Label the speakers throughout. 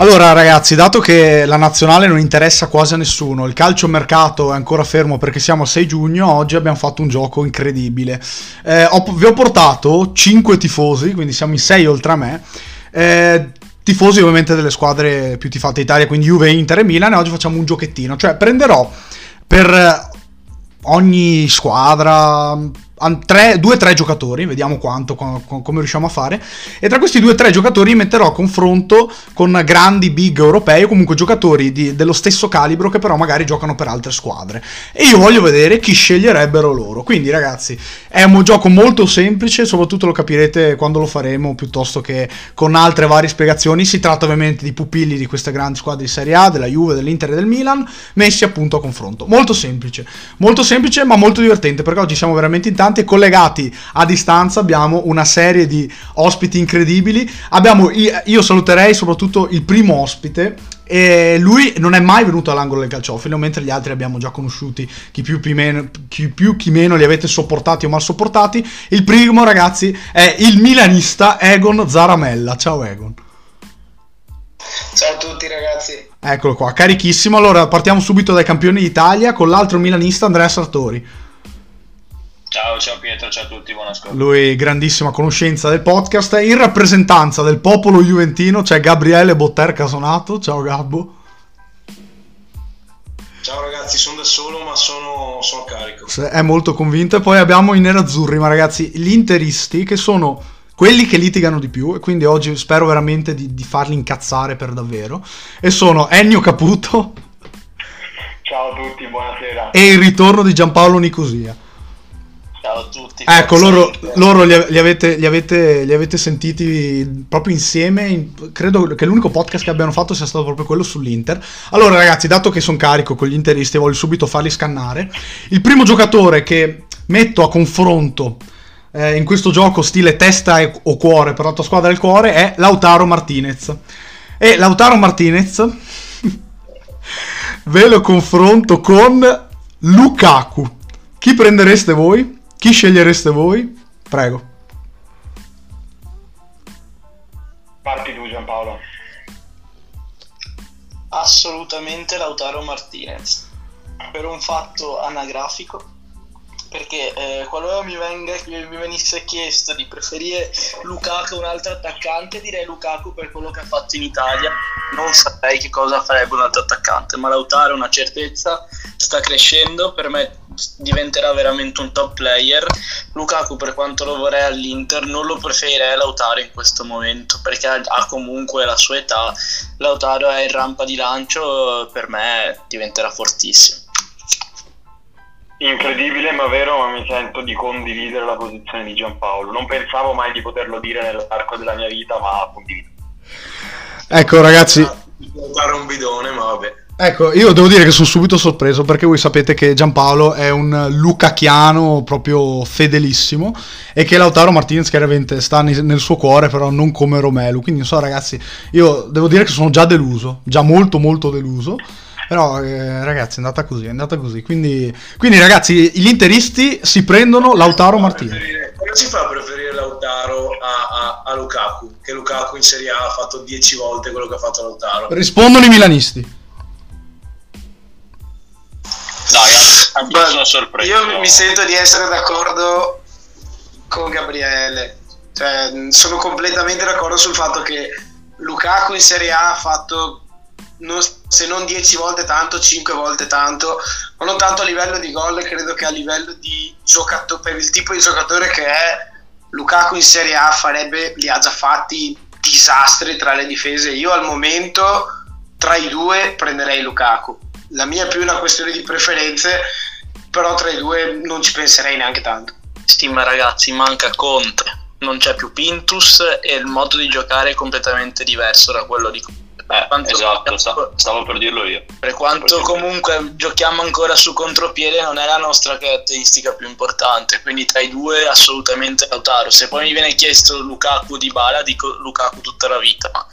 Speaker 1: Allora ragazzi, dato che la nazionale non interessa quasi a nessuno, il calcio mercato è ancora fermo perché siamo a 6 giugno, oggi abbiamo fatto un gioco incredibile. Eh, ho, vi ho portato 5 tifosi, quindi siamo in 6 oltre a me, eh, tifosi ovviamente delle squadre più tifate Italia, quindi Juve, Inter e Milan, e oggi facciamo un giochettino, cioè prenderò per ogni squadra due o tre giocatori, vediamo quanto, com, come riusciamo a fare. E tra questi due o tre giocatori metterò a confronto con grandi big europei o comunque giocatori di, dello stesso calibro che però magari giocano per altre squadre. E io voglio vedere chi sceglierebbero loro. Quindi ragazzi, è un gioco molto semplice, soprattutto lo capirete quando lo faremo piuttosto che con altre varie spiegazioni. Si tratta ovviamente di pupilli di queste grandi squadre di Serie A, della Juve, dell'Inter e del Milan, messi appunto a confronto. Molto semplice, molto semplice ma molto divertente perché oggi siamo veramente in tanti importanti collegati a distanza abbiamo una serie di ospiti incredibili. Abbiamo, io saluterei soprattutto il primo ospite. E lui non è mai venuto all'angolo del calciofilo, mentre gli altri abbiamo già conosciuti, chi più, chi meno, chi più, chi meno li avete sopportati o mal sopportati. Il primo, ragazzi, è il milanista Egon Zaramella. Ciao Egon.
Speaker 2: Ciao a tutti ragazzi.
Speaker 1: Eccolo qua, carichissimo. Allora partiamo subito dai campioni d'Italia con l'altro milanista Andrea Sartori.
Speaker 3: Ciao, ciao Pietro, ciao a tutti, buon ascolto.
Speaker 1: Lui, grandissima conoscenza del podcast. In rappresentanza del popolo juventino c'è Gabriele Botter Casonato. Ciao Gabbo.
Speaker 2: Ciao ragazzi, sono da solo ma sono, sono carico.
Speaker 1: È molto convinto. E poi abbiamo i nerazzurri, ma ragazzi, gli interisti che sono quelli che litigano di più e quindi oggi spero veramente di, di farli incazzare per davvero. E sono Ennio Caputo.
Speaker 4: Ciao a tutti, buonasera.
Speaker 1: E il ritorno di Giampaolo Nicosia.
Speaker 3: Ciao a tutti.
Speaker 1: Ecco, loro, loro li, li, avete, li, avete, li, avete, sentiti proprio insieme. In, credo che l'unico podcast che abbiano fatto sia stato proprio quello sull'Inter. Allora, ragazzi, dato che sono carico con gli interisti, voglio subito farli scannare. Il primo giocatore che metto a confronto eh, in questo gioco stile testa e, o cuore per la tua squadra del cuore è Lautaro Martinez. E Lautaro Martinez ve lo confronto con Lukaku. Chi prendereste voi? Chi scegliereste voi? Prego.
Speaker 4: Parti tu Giampaolo.
Speaker 2: Assolutamente Lautaro Martinez. Per un fatto anagrafico perché eh, qualora mi, venga, mi venisse chiesto di preferire Lukaku un altro attaccante direi Lukaku per quello che ha fatto in Italia non saprei che cosa farebbe un altro attaccante ma Lautaro è una certezza sta crescendo per me diventerà veramente un top player Lukaku per quanto lo vorrei all'Inter non lo preferirei a Lautaro in questo momento perché ha comunque la sua età Lautaro è in rampa di lancio per me diventerà fortissimo
Speaker 4: Incredibile ma vero, ma mi sento di condividere la posizione di Giampaolo. Non pensavo mai di poterlo dire nell'arco della mia vita, ma condivido.
Speaker 1: Ecco ragazzi...
Speaker 2: Dare un bidone, ma vabbè.
Speaker 1: Ecco, io devo dire che sono subito sorpreso perché voi sapete che Giampaolo è un lucachiano proprio fedelissimo e che Lautaro Martinez chiaramente sta nel suo cuore però non come Romelu. Quindi non so ragazzi, io devo dire che sono già deluso, già molto molto deluso. Però eh, ragazzi è andata così, è andata così. Quindi, quindi ragazzi gli interisti si prendono Lautaro Martinez.
Speaker 2: Come si fa a preferire Lautaro a, a, a, Lukaku? Che Lukaku in Serie A ha fatto 10 volte quello che ha fatto Lautaro.
Speaker 1: Rispondono i milanisti.
Speaker 3: Anche sono sorpreso.
Speaker 2: Io mi sento di essere d'accordo con Gabriele. Cioè, sono completamente d'accordo sul fatto che Lukaku in Serie A ha fatto non, se non 10 volte tanto, 5 volte tanto, ma non tanto a livello di gol, credo che a livello di giocatore, per il tipo di giocatore che è, Lukaku in Serie A farebbe, li ha già fatti disastri tra le difese. Io al momento tra i due prenderei Lukaku. La mia è più una questione di preferenze, però tra i due non ci penserei neanche tanto.
Speaker 3: Stima ragazzi, manca Conte, non c'è più Pintus e il modo di giocare è completamente diverso da quello di Conte
Speaker 4: eh, esatto, stavo, stavo per dirlo io.
Speaker 3: Per quanto per comunque giochiamo ancora su contropiede, non è la nostra caratteristica più importante. Quindi tra i due, assolutamente Lautaro. Se poi mi viene chiesto Lukaku di Bala, dico Lukaku tutta la vita. Ma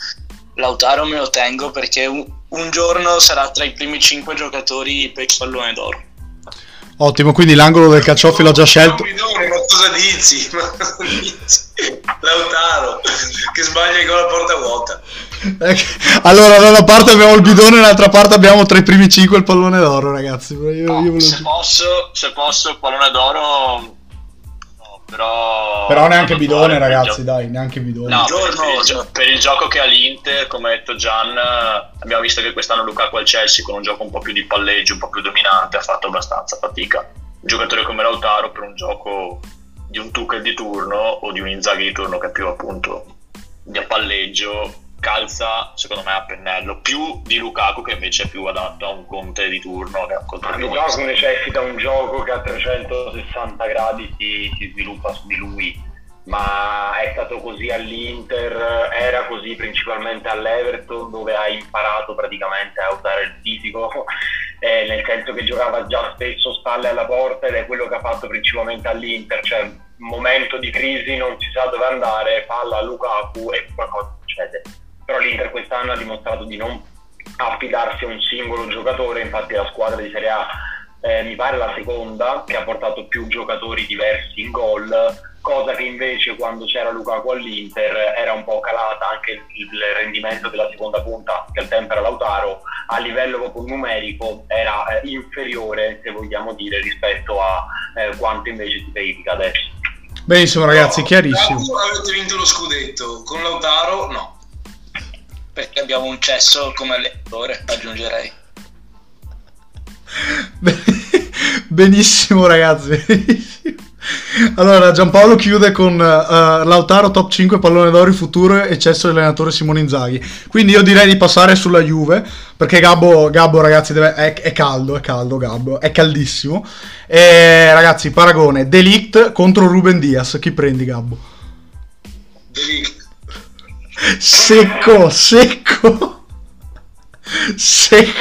Speaker 3: Lautaro me lo tengo perché un, un giorno sarà tra i primi cinque giocatori per il pallone d'oro.
Speaker 1: Ottimo, quindi l'angolo del calciofilo ha già scelto.
Speaker 2: Ma cosa dici? Ma
Speaker 5: Lautaro che sbaglia il gol a porta vuota.
Speaker 1: Eh, allora, da una parte abbiamo il bidone, dall'altra parte abbiamo tra i primi 5 il pallone d'oro, ragazzi. Io,
Speaker 3: No,
Speaker 1: io ve lo
Speaker 3: se, posso, se posso, il pallone d'oro. Però.
Speaker 1: Però neanche bidone, ragazzi, dai, neanche bidone.
Speaker 3: No, per, il, per il gioco che ha l'Inter, come ha detto Gian, eh, abbiamo visto che quest'anno Lukaku al Chelsea con un gioco un po' più di palleggio, un po' più dominante, ha fatto abbastanza fatica. Un giocatore come Lautaro per un gioco di un Tuchel di turno o di un Inzaghi di turno che è più appunto di palleggio calza secondo me a pennello più di Lukaku che invece è più adatto a un Conte di turno che ha contro il
Speaker 4: Lukaku necessita un gioco che a 360 gradi si, si sviluppa su di lui, ma è stato così all'Inter, era così principalmente all'Everton dove ha imparato praticamente a usare il fisico, eh, nel senso che giocava già spesso spalle alla porta ed è quello che ha fatto principalmente all'Inter, cioè momento di crisi non si sa dove andare, palla a Lukaku e qualcosa succede. Però l'Inter quest'anno ha dimostrato di non affidarsi a un singolo giocatore, infatti la squadra di Serie A eh, mi pare la seconda che ha portato più giocatori diversi in gol, cosa che invece quando c'era Lukaku all'Inter era un po' calata anche il, rendimento della seconda punta, che al tempo era Lautaro, a livello proprio numerico era eh, inferiore, se vogliamo dire, rispetto a eh, quanto invece si verifica adesso.
Speaker 1: Benissimo, ragazzi,
Speaker 5: No,
Speaker 1: chiarissimo.
Speaker 5: Avete vinto lo scudetto, con Lautaro no.
Speaker 3: Perché abbiamo un cesso come allenatore aggiungerei
Speaker 1: Benissimo, ragazzi. benissimo. Allora, Giampaolo chiude con eh, Lautaro top 5 pallone d'oro futuro e cesso dell'allenatore Simone Inzaghi. Quindi io direi di passare sulla Juve, perché Gabbo, Gabbo ragazzi, deve- è, è caldo, è caldo Gabbo, è caldissimo. E ragazzi, paragone, Delict contro Ruben Diaz, chi prendi Gabbo?
Speaker 5: Delict.
Speaker 1: Secco, secco. Secco.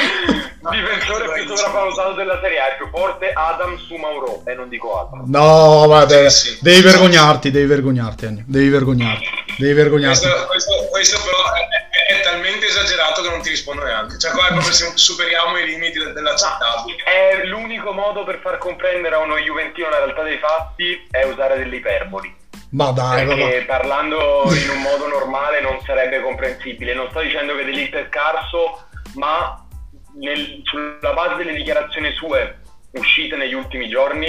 Speaker 4: Difensore più sopravvalutato della Serie A, il più forte Adam su Mauro e non dico altro.
Speaker 1: No, vabbè,
Speaker 5: Sì, sì.
Speaker 1: devi vergognarti, devi vergognarti, Ennio, devi vergognarti, devi vergognarti.
Speaker 5: Questo, questo- questo però è, è- è talmente esagerato che non ti rispondo neanche. Cioè, qua è proprio se superiamo i limiti de- dell'accettabile.
Speaker 4: È l'unico modo per far comprendere a uno Juventino la realtà dei fatti è usare delle iperboli.
Speaker 1: Ma dai,
Speaker 4: Perché
Speaker 1: vabbè.
Speaker 4: parlando in un modo normale non sarebbe comprensibile. Non sto dicendo che Delict è scarso, ma nel- sulla base delle dichiarazioni sue uscite negli ultimi giorni,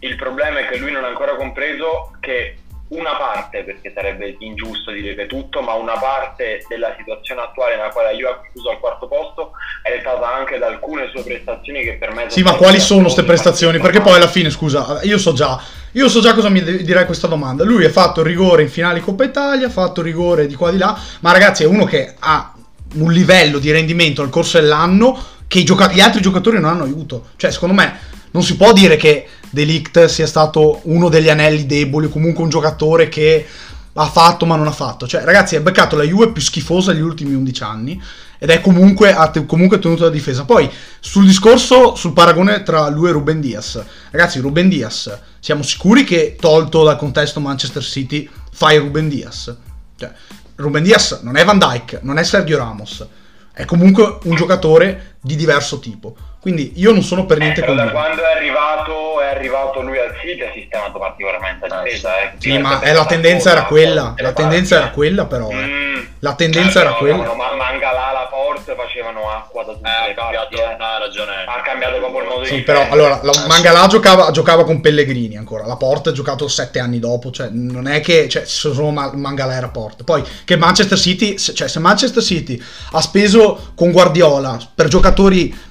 Speaker 4: il problema è che lui non ha ancora compreso che una parte, perché sarebbe ingiusto dire che tutto, ma una parte della situazione attuale nella quale Juve ha chiuso al quarto posto è dettata anche da alcune sue prestazioni che per me
Speaker 1: Sì, ma quali sono queste prestazioni? Perché poi alla fine, scusa, io so già, io so già cosa mi direi questa domanda. Lui ha fatto rigore in finale Coppa Italia, ha fatto rigore di qua e di là, ma ragazzi è uno che ha un livello di rendimento nel corso dell'anno che gioca- gli altri giocatori non hanno aiuto. Cioè, secondo me, non si può dire che Delict sia stato uno degli anelli deboli, o comunque un giocatore che ha fatto ma non ha fatto. Cioè, ragazzi, ha beccato la Juve più schifosa degli ultimi 11 anni ed è comunque, ha te- comunque tenuto la difesa. Poi, sul discorso, sul paragone tra lui e Ruben Diaz. Ragazzi, Ruben Diaz, siamo sicuri che tolto dal contesto Manchester City fai Ruben Diaz? Cioè, Ruben Diaz non è Van Dyke, non è Sergio Ramos, è comunque un giocatore di diverso tipo. Quindi io non sono per niente
Speaker 4: Però da
Speaker 1: convinto.
Speaker 4: quando è arrivato, è arrivato lui al City ha sistemato particolarmente la
Speaker 3: Ah,
Speaker 4: difesa. Eh.
Speaker 1: Sì, ma eh, la tendenza era quella, la tendenza era quella però. eh.
Speaker 4: Mm.
Speaker 1: La tendenza era
Speaker 4: No,
Speaker 1: quella.
Speaker 4: no, ma Mangala la Porte facevano acqua da tutte
Speaker 3: Eh,
Speaker 4: le
Speaker 3: ha cambiato,
Speaker 4: parti. eh.
Speaker 3: ha ragione.
Speaker 4: Ha cambiato proprio il modo
Speaker 1: Sì,
Speaker 4: di
Speaker 1: però
Speaker 4: difendere.
Speaker 1: allora la Mangalà giocava, giocava con Pellegrini ancora. La Porta ha giocato sette anni dopo. Cioè, non è che cioè, solo Ma- Mangalà era Porta. Poi che Manchester City, se- cioè, se Manchester City ha speso con Guardiola per giocatori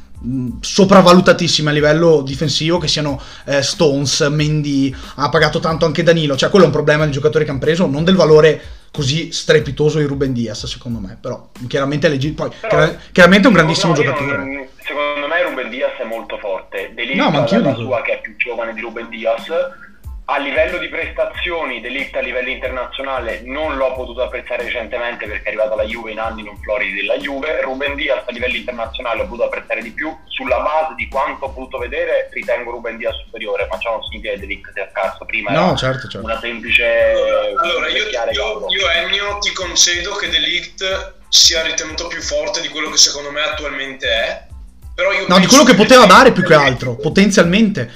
Speaker 1: sopravvalutatissimi a livello difensivo, che siano eh, Stones, Mendy, ha pagato tanto anche Danilo. Cioè, quello è un problema dei giocatori che hanno preso, non del valore così strepitoso di Ruben Diaz, secondo me. Però chiaramente, è leggi- poi,
Speaker 4: Però-
Speaker 1: chiara- chiaramente è un grandissimo
Speaker 4: No, io
Speaker 1: giocatore.
Speaker 4: non- secondo me Ruben Diaz è molto forte. Delict
Speaker 1: No, ma anch'io
Speaker 4: la
Speaker 1: dico.
Speaker 4: sua che è più giovane di Ruben Diaz. A livello di prestazioni, Delict a livello internazionale non l'ho potuto apprezzare recentemente perché è arrivato alla Juve in anni non floridi della Juve. Ruben Diaz a livello internazionale ho potuto apprezzare di più. Sulla base di quanto ho potuto vedere, ritengo Ruben Diaz superiore, ma ciò non significa che Delict sia scarso. Prima
Speaker 1: No,
Speaker 4: era
Speaker 1: certo, certo.
Speaker 4: una semplice
Speaker 5: Allora, io, io, io Ennio ti concedo che Delict sia ritenuto più forte di quello che secondo me attualmente è. Però io
Speaker 1: No, di quello che poteva dare più che altro, potenzialmente.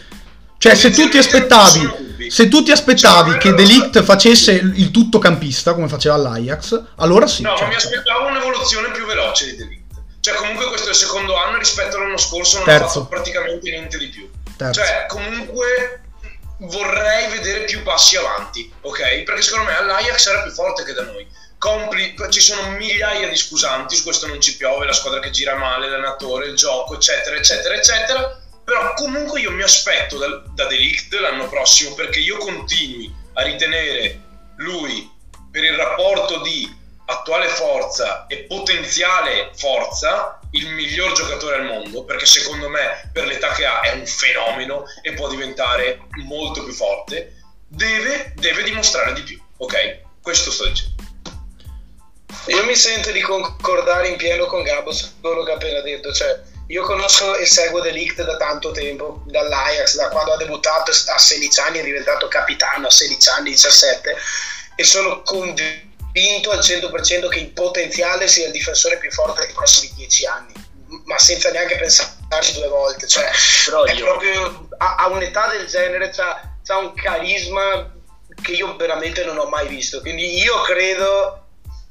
Speaker 1: Cioè, se tu ti aspettavi. Se tu ti aspettavi che Delict facesse il tuttocampista come faceva l'Ajax, allora sì.
Speaker 5: No, ma
Speaker 1: certo.
Speaker 5: mi aspettavo un'evoluzione più veloce di Delict. Cioè, comunque questo è il secondo anno rispetto all'anno scorso non ha
Speaker 1: Terzo.
Speaker 5: fatto praticamente niente di più.
Speaker 1: Terzo.
Speaker 5: Cioè, comunque vorrei vedere più passi avanti, ok? Perché secondo me all'Ajax era più forte che da noi. Compli, ci sono migliaia di scusanti, su questo non ci piove, la squadra che gira male, l'allenatore, il gioco, eccetera, eccetera, eccetera. Però comunque io mi aspetto da, da Delict l'anno prossimo perché io continui a ritenere lui per il rapporto di attuale forza e potenziale forza il miglior giocatore al mondo perché secondo me per l'età che ha è un fenomeno e può diventare molto più forte deve, deve dimostrare di più ok? Questo sto dicendo.
Speaker 6: Io mi sento di concordare in pieno con Gabbo su quello che ha appena detto, cioè io conosco e seguo Delict da tanto tempo, dall'Ajax, da quando ha debuttato a 16 anni, è diventato capitano a 16 anni, 17 e sono convinto al 100% che in potenziale sia il difensore più forte dei prossimi 10 anni, ma senza neanche pensarci due volte, cioè proprio a, a un'età del genere c'ha un carisma che io veramente non ho mai visto, quindi io credo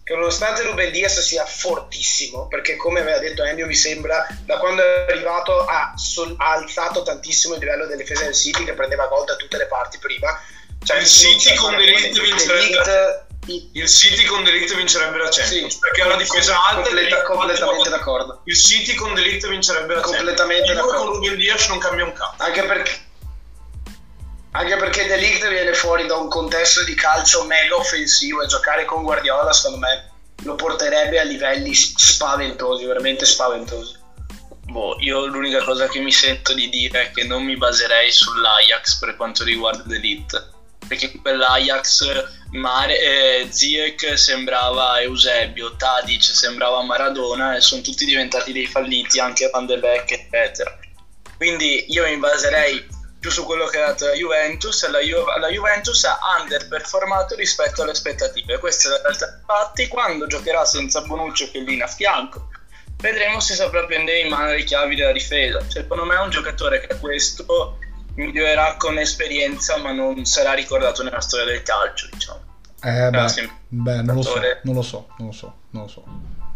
Speaker 6: che nonostante Ruben Diaz sia fortissimo, perché come aveva detto Ennio mi sembra, da quando è arrivato ha, sol- ha alzato tantissimo il livello della difesa del City che prendeva gol da tutte le parti prima. Cioè,
Speaker 5: Il City
Speaker 6: c'è
Speaker 5: con. Delict vincerebbe
Speaker 6: i-
Speaker 5: il City con Delict vincerebbe la Champions
Speaker 6: Sì,
Speaker 5: perché ha una difesa alta
Speaker 6: completa- completamente d'accordo.
Speaker 5: il City con Delict vincerebbe la
Speaker 6: Completamente
Speaker 5: Champions Io
Speaker 6: d'accordo.
Speaker 5: con Ruben Diaz non cambia un cazzo
Speaker 6: Anche perché anche perché Delict viene fuori da un contesto di calcio mega offensivo e giocare con Guardiola secondo me lo porterebbe a livelli spaventosi, veramente spaventosi.
Speaker 2: Boh, io l'unica cosa che mi sento di dire è che non mi baserei sull'Ajax per quanto riguarda l'Elite. Perché quell'Ajax, Mare, eh, Ziyech sembrava Eusebio, Tadic sembrava Maradona e sono tutti diventati dei falliti, anche Van de Beek, eccetera. Quindi io mi baserei più su quello che ha dato la Juventus e la, Ju- la Juventus ha underperformato rispetto alle aspettative. Questa è la realtà dei fatti. Quando giocherà senza Bonuccio che è lì a fianco, vedremo se saprà prendere in mano le chiavi della difesa. Secondo me è un giocatore che questo migliorerà con esperienza, ma non sarà ricordato nella storia del calcio, diciamo.
Speaker 1: Eh, beh, beh, non lo so, non lo so, non lo so, non lo so.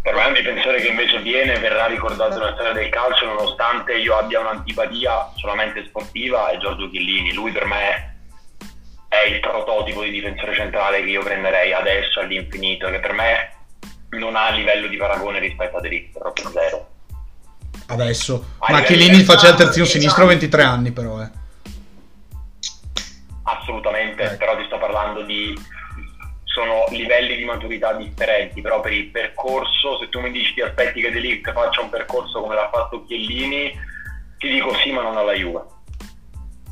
Speaker 4: Per me un difensore che invece viene e verrà ricordato nella storia del calcio nonostante io abbia un'antipatia solamente sportiva è Giorgio Chiellini. Lui per me è il prototipo di difensore centrale che io prenderei adesso all'infinito, che per me non ha livello di paragone rispetto a Delict, proprio zero.
Speaker 1: Adesso.
Speaker 4: Ah,
Speaker 1: Ma Chiellini faceva il terzino
Speaker 6: esatto.
Speaker 1: sinistro a 23 anni però, eh.
Speaker 4: Assolutamente,
Speaker 1: Ecco.
Speaker 4: però ti sto parlando di sono livelli di maturità differenti, però per il percorso, se tu mi dici ti aspetti che Delict faccia un percorso come l'ha fatto Chiellini, ti dico sì, ma non alla Juve.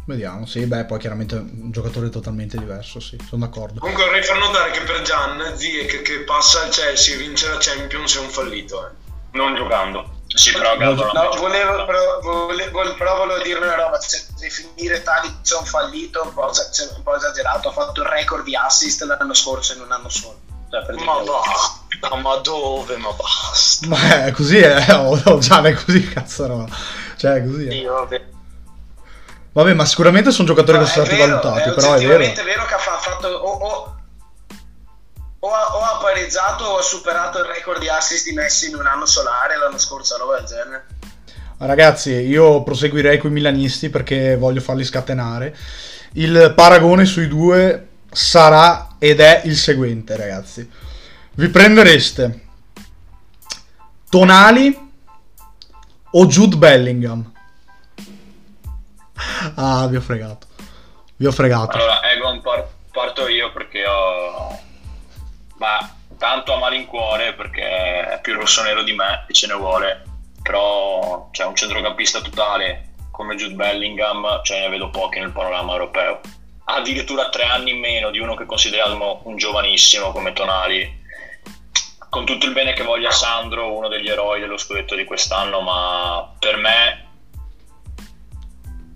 Speaker 1: Vediamo, sì, beh, poi chiaramente è un giocatore totalmente diverso, sì, sono d'accordo.
Speaker 5: comunque vorrei far notare che per Gian Ziyech che passa al Chelsea e vince la Champions è un fallito eh.
Speaker 4: Non giocando.
Speaker 2: Sì, però
Speaker 6: No, volevo, però, vole- vol- però volevo dire una roba, cioè, definire Tadic un fallito è un po', cioè, un po' esagerato, ha fatto il record di assist l'anno scorso in un anno solo. Cioè,
Speaker 2: Ma basta, ma dove? Ma basta.
Speaker 1: Ma è così, eh, oh, già, è così, cazzo, no. Cioè, è così. eh.
Speaker 2: Io, vabbè.
Speaker 1: Vabbè, ma sicuramente sono giocatori
Speaker 6: No,
Speaker 1: che sono
Speaker 6: è
Speaker 1: stati
Speaker 6: vero,
Speaker 1: valutati,
Speaker 6: è
Speaker 1: però è vero.
Speaker 6: vero che ha fa- fatto o, o- o ha, o ha pareggiato o ha superato il record di assist di Messi in un anno solare l'anno scorso, roba del genere.
Speaker 1: Ragazzi, io proseguirei con i milanisti perché voglio farli scatenare. Il paragone sui due sarà ed è il seguente, ragazzi. Vi prendereste Tonali o Jude Bellingham? Ah, vi ho fregato. Vi ho fregato.
Speaker 7: Allora, Egon, par- parto io perché ho... Ma tanto a malincuore perché è più rossonero di me e ce ne vuole. Però c'è un centrocampista totale come Jude Bellingham, ce ne vedo pochi nel panorama europeo. Ha addirittura tre anni in meno di uno che consideriamo un giovanissimo come Tonali. Con tutto il bene che voglia Sandro, uno degli eroi dello scudetto di quest'anno, ma per me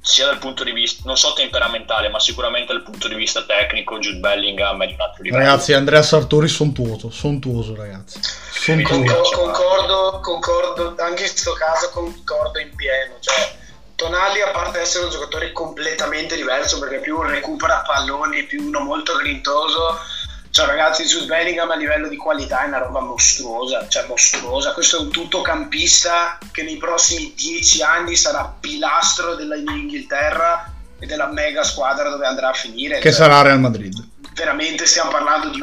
Speaker 7: sia dal punto di vista, non so temperamentale, ma sicuramente dal punto di vista tecnico, Jude Bellingham è di un altro livello.
Speaker 1: Ragazzi, Andrea Sartori sontuoso, sontuoso, ragazzi. Sontuoso.
Speaker 6: Concor- concordo, concordo, anche in questo caso concordo in pieno. Cioè, Tonali, a parte essere un giocatore completamente diverso, perché più recupera palloni, più uno molto grintoso, cioè ragazzi, Jude Bellingham a livello di qualità è una roba mostruosa, cioè mostruosa. Questo è un tuttocampista che nei prossimi dieci anni sarà pilastro dell'Inghilterra e della mega squadra dove andrà a finire.
Speaker 1: Che
Speaker 6: Cioè,
Speaker 1: sarà Real Madrid.
Speaker 6: veramente stiamo parlando di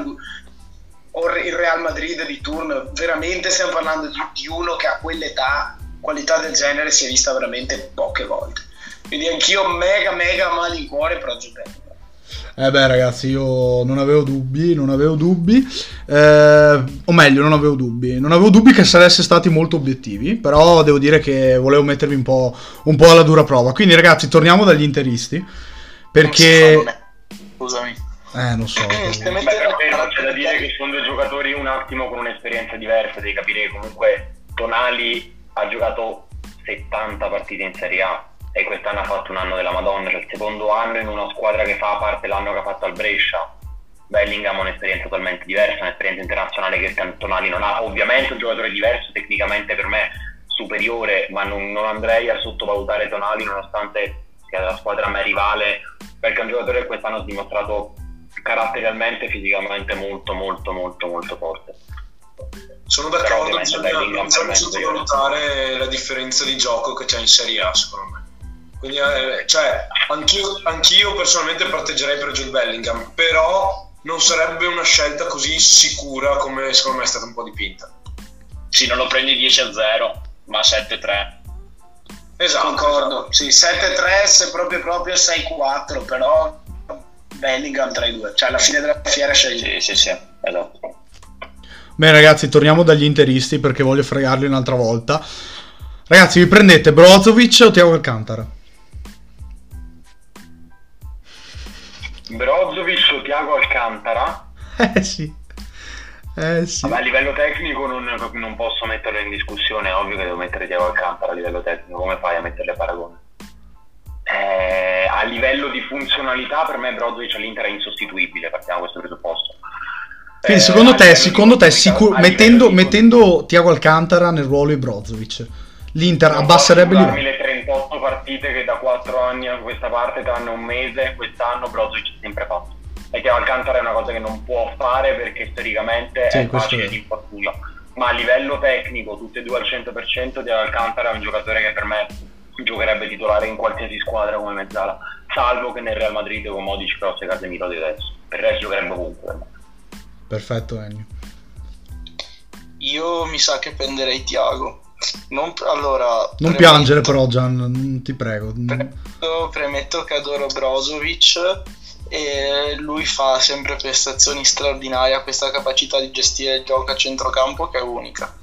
Speaker 6: il Real Madrid di turno, veramente stiamo parlando di, uno che a quell'età, qualità del genere si è vista veramente poche volte. Quindi anch'io mega mega malincuore per Bellingham.
Speaker 1: Eh beh ragazzi, io non avevo dubbi, non avevo dubbi, eh, o meglio, non avevo dubbi, non avevo dubbi che sareste stati molto obiettivi, però devo dire che volevo mettervi un po', un po' alla dura prova. Quindi ragazzi, torniamo dagli interisti, perché...
Speaker 2: Non non. Scusami.
Speaker 1: Eh, non so.
Speaker 6: Se
Speaker 4: Beh, però c'è da dire che sono due giocatori un attimo con un'esperienza diversa, devi capire che comunque Tonali ha giocato 70 partite in Serie A e quest'anno ha fatto un anno della Madonna, cioè il secondo anno in una squadra che fa parte l'anno che ha fatto al Brescia. Bellingham ha un'esperienza totalmente diversa, un'esperienza internazionale che Tonali non ha. Ovviamente un giocatore diverso, tecnicamente per me superiore, ma non, non andrei a sottovalutare Tonali nonostante sia della squadra a me rivale, perché è un giocatore che quest'anno ha dimostrato caratterialmente e fisicamente molto molto molto molto forte.
Speaker 5: Sono d'accordo, bisogna,
Speaker 4: Bellingham
Speaker 5: bisogna sottovalutare la differenza di gioco che c'è in Serie A, secondo me. Quindi, eh, cioè, anch'io, anch'io personalmente parteggerei per Jude Bellingham, però non sarebbe una scelta così sicura come secondo me è stata un po' dipinta.
Speaker 7: Sì, non lo prendi 10 a 0, ma 7-3.
Speaker 5: Esatto,
Speaker 6: Concordo, sì, 7-3 se proprio proprio 6-4, però Bellingham tra i due, cioè alla fine della fiera scegli.
Speaker 7: Sì, sì, sì, esatto.
Speaker 1: Bene ragazzi, torniamo dagli interisti perché voglio fregarli un'altra volta. Ragazzi, vi prendete Brozovic o Tiago Alcantara?
Speaker 4: Brozovic o Tiago Alcantara?
Speaker 1: Eh sì. Eh sì.
Speaker 4: Vabbè, a livello tecnico non, non posso metterlo in discussione, è ovvio che devo mettere Tiago Alcantara a livello tecnico, come fai a metterle a paragone? Eh, a livello di funzionalità per me Brozovic all'Inter è insostituibile, partiamo da questo presupposto.
Speaker 1: Quindi
Speaker 4: Eh,
Speaker 1: secondo te, secondo te sicur- mettendo, mettendo Tiago Alcantara nel ruolo di Brozovic, l'Inter
Speaker 4: Non
Speaker 1: abbasserebbe il livello?
Speaker 4: Darmi le 38 partite che da 4 anni a questa parte, tranne un mese, quest'anno Brozovic ha sempre fatto. E che Alcantara è una cosa che non può fare perché storicamente
Speaker 1: Sì,
Speaker 4: è facile
Speaker 1: è.
Speaker 4: di infortunio. Ma a livello tecnico, tutti e due al 100%, di Alcantara è un giocatore che per me giocherebbe titolare in qualsiasi squadra come mezzala, salvo che nel Real Madrid con Modic, Cross e Casemiro di adesso. Per il resto giocherebbe ovunque.
Speaker 1: Perfetto, Ennio.
Speaker 2: Io mi sa che prenderei Tiago. Non, allora,
Speaker 1: Non
Speaker 2: premetto-
Speaker 1: piangere però, Gian, ti prego.
Speaker 2: Premetto, premetto che adoro Brozovic e lui fa sempre prestazioni straordinarie, questa capacità di gestire il gioco a centrocampo che è unica.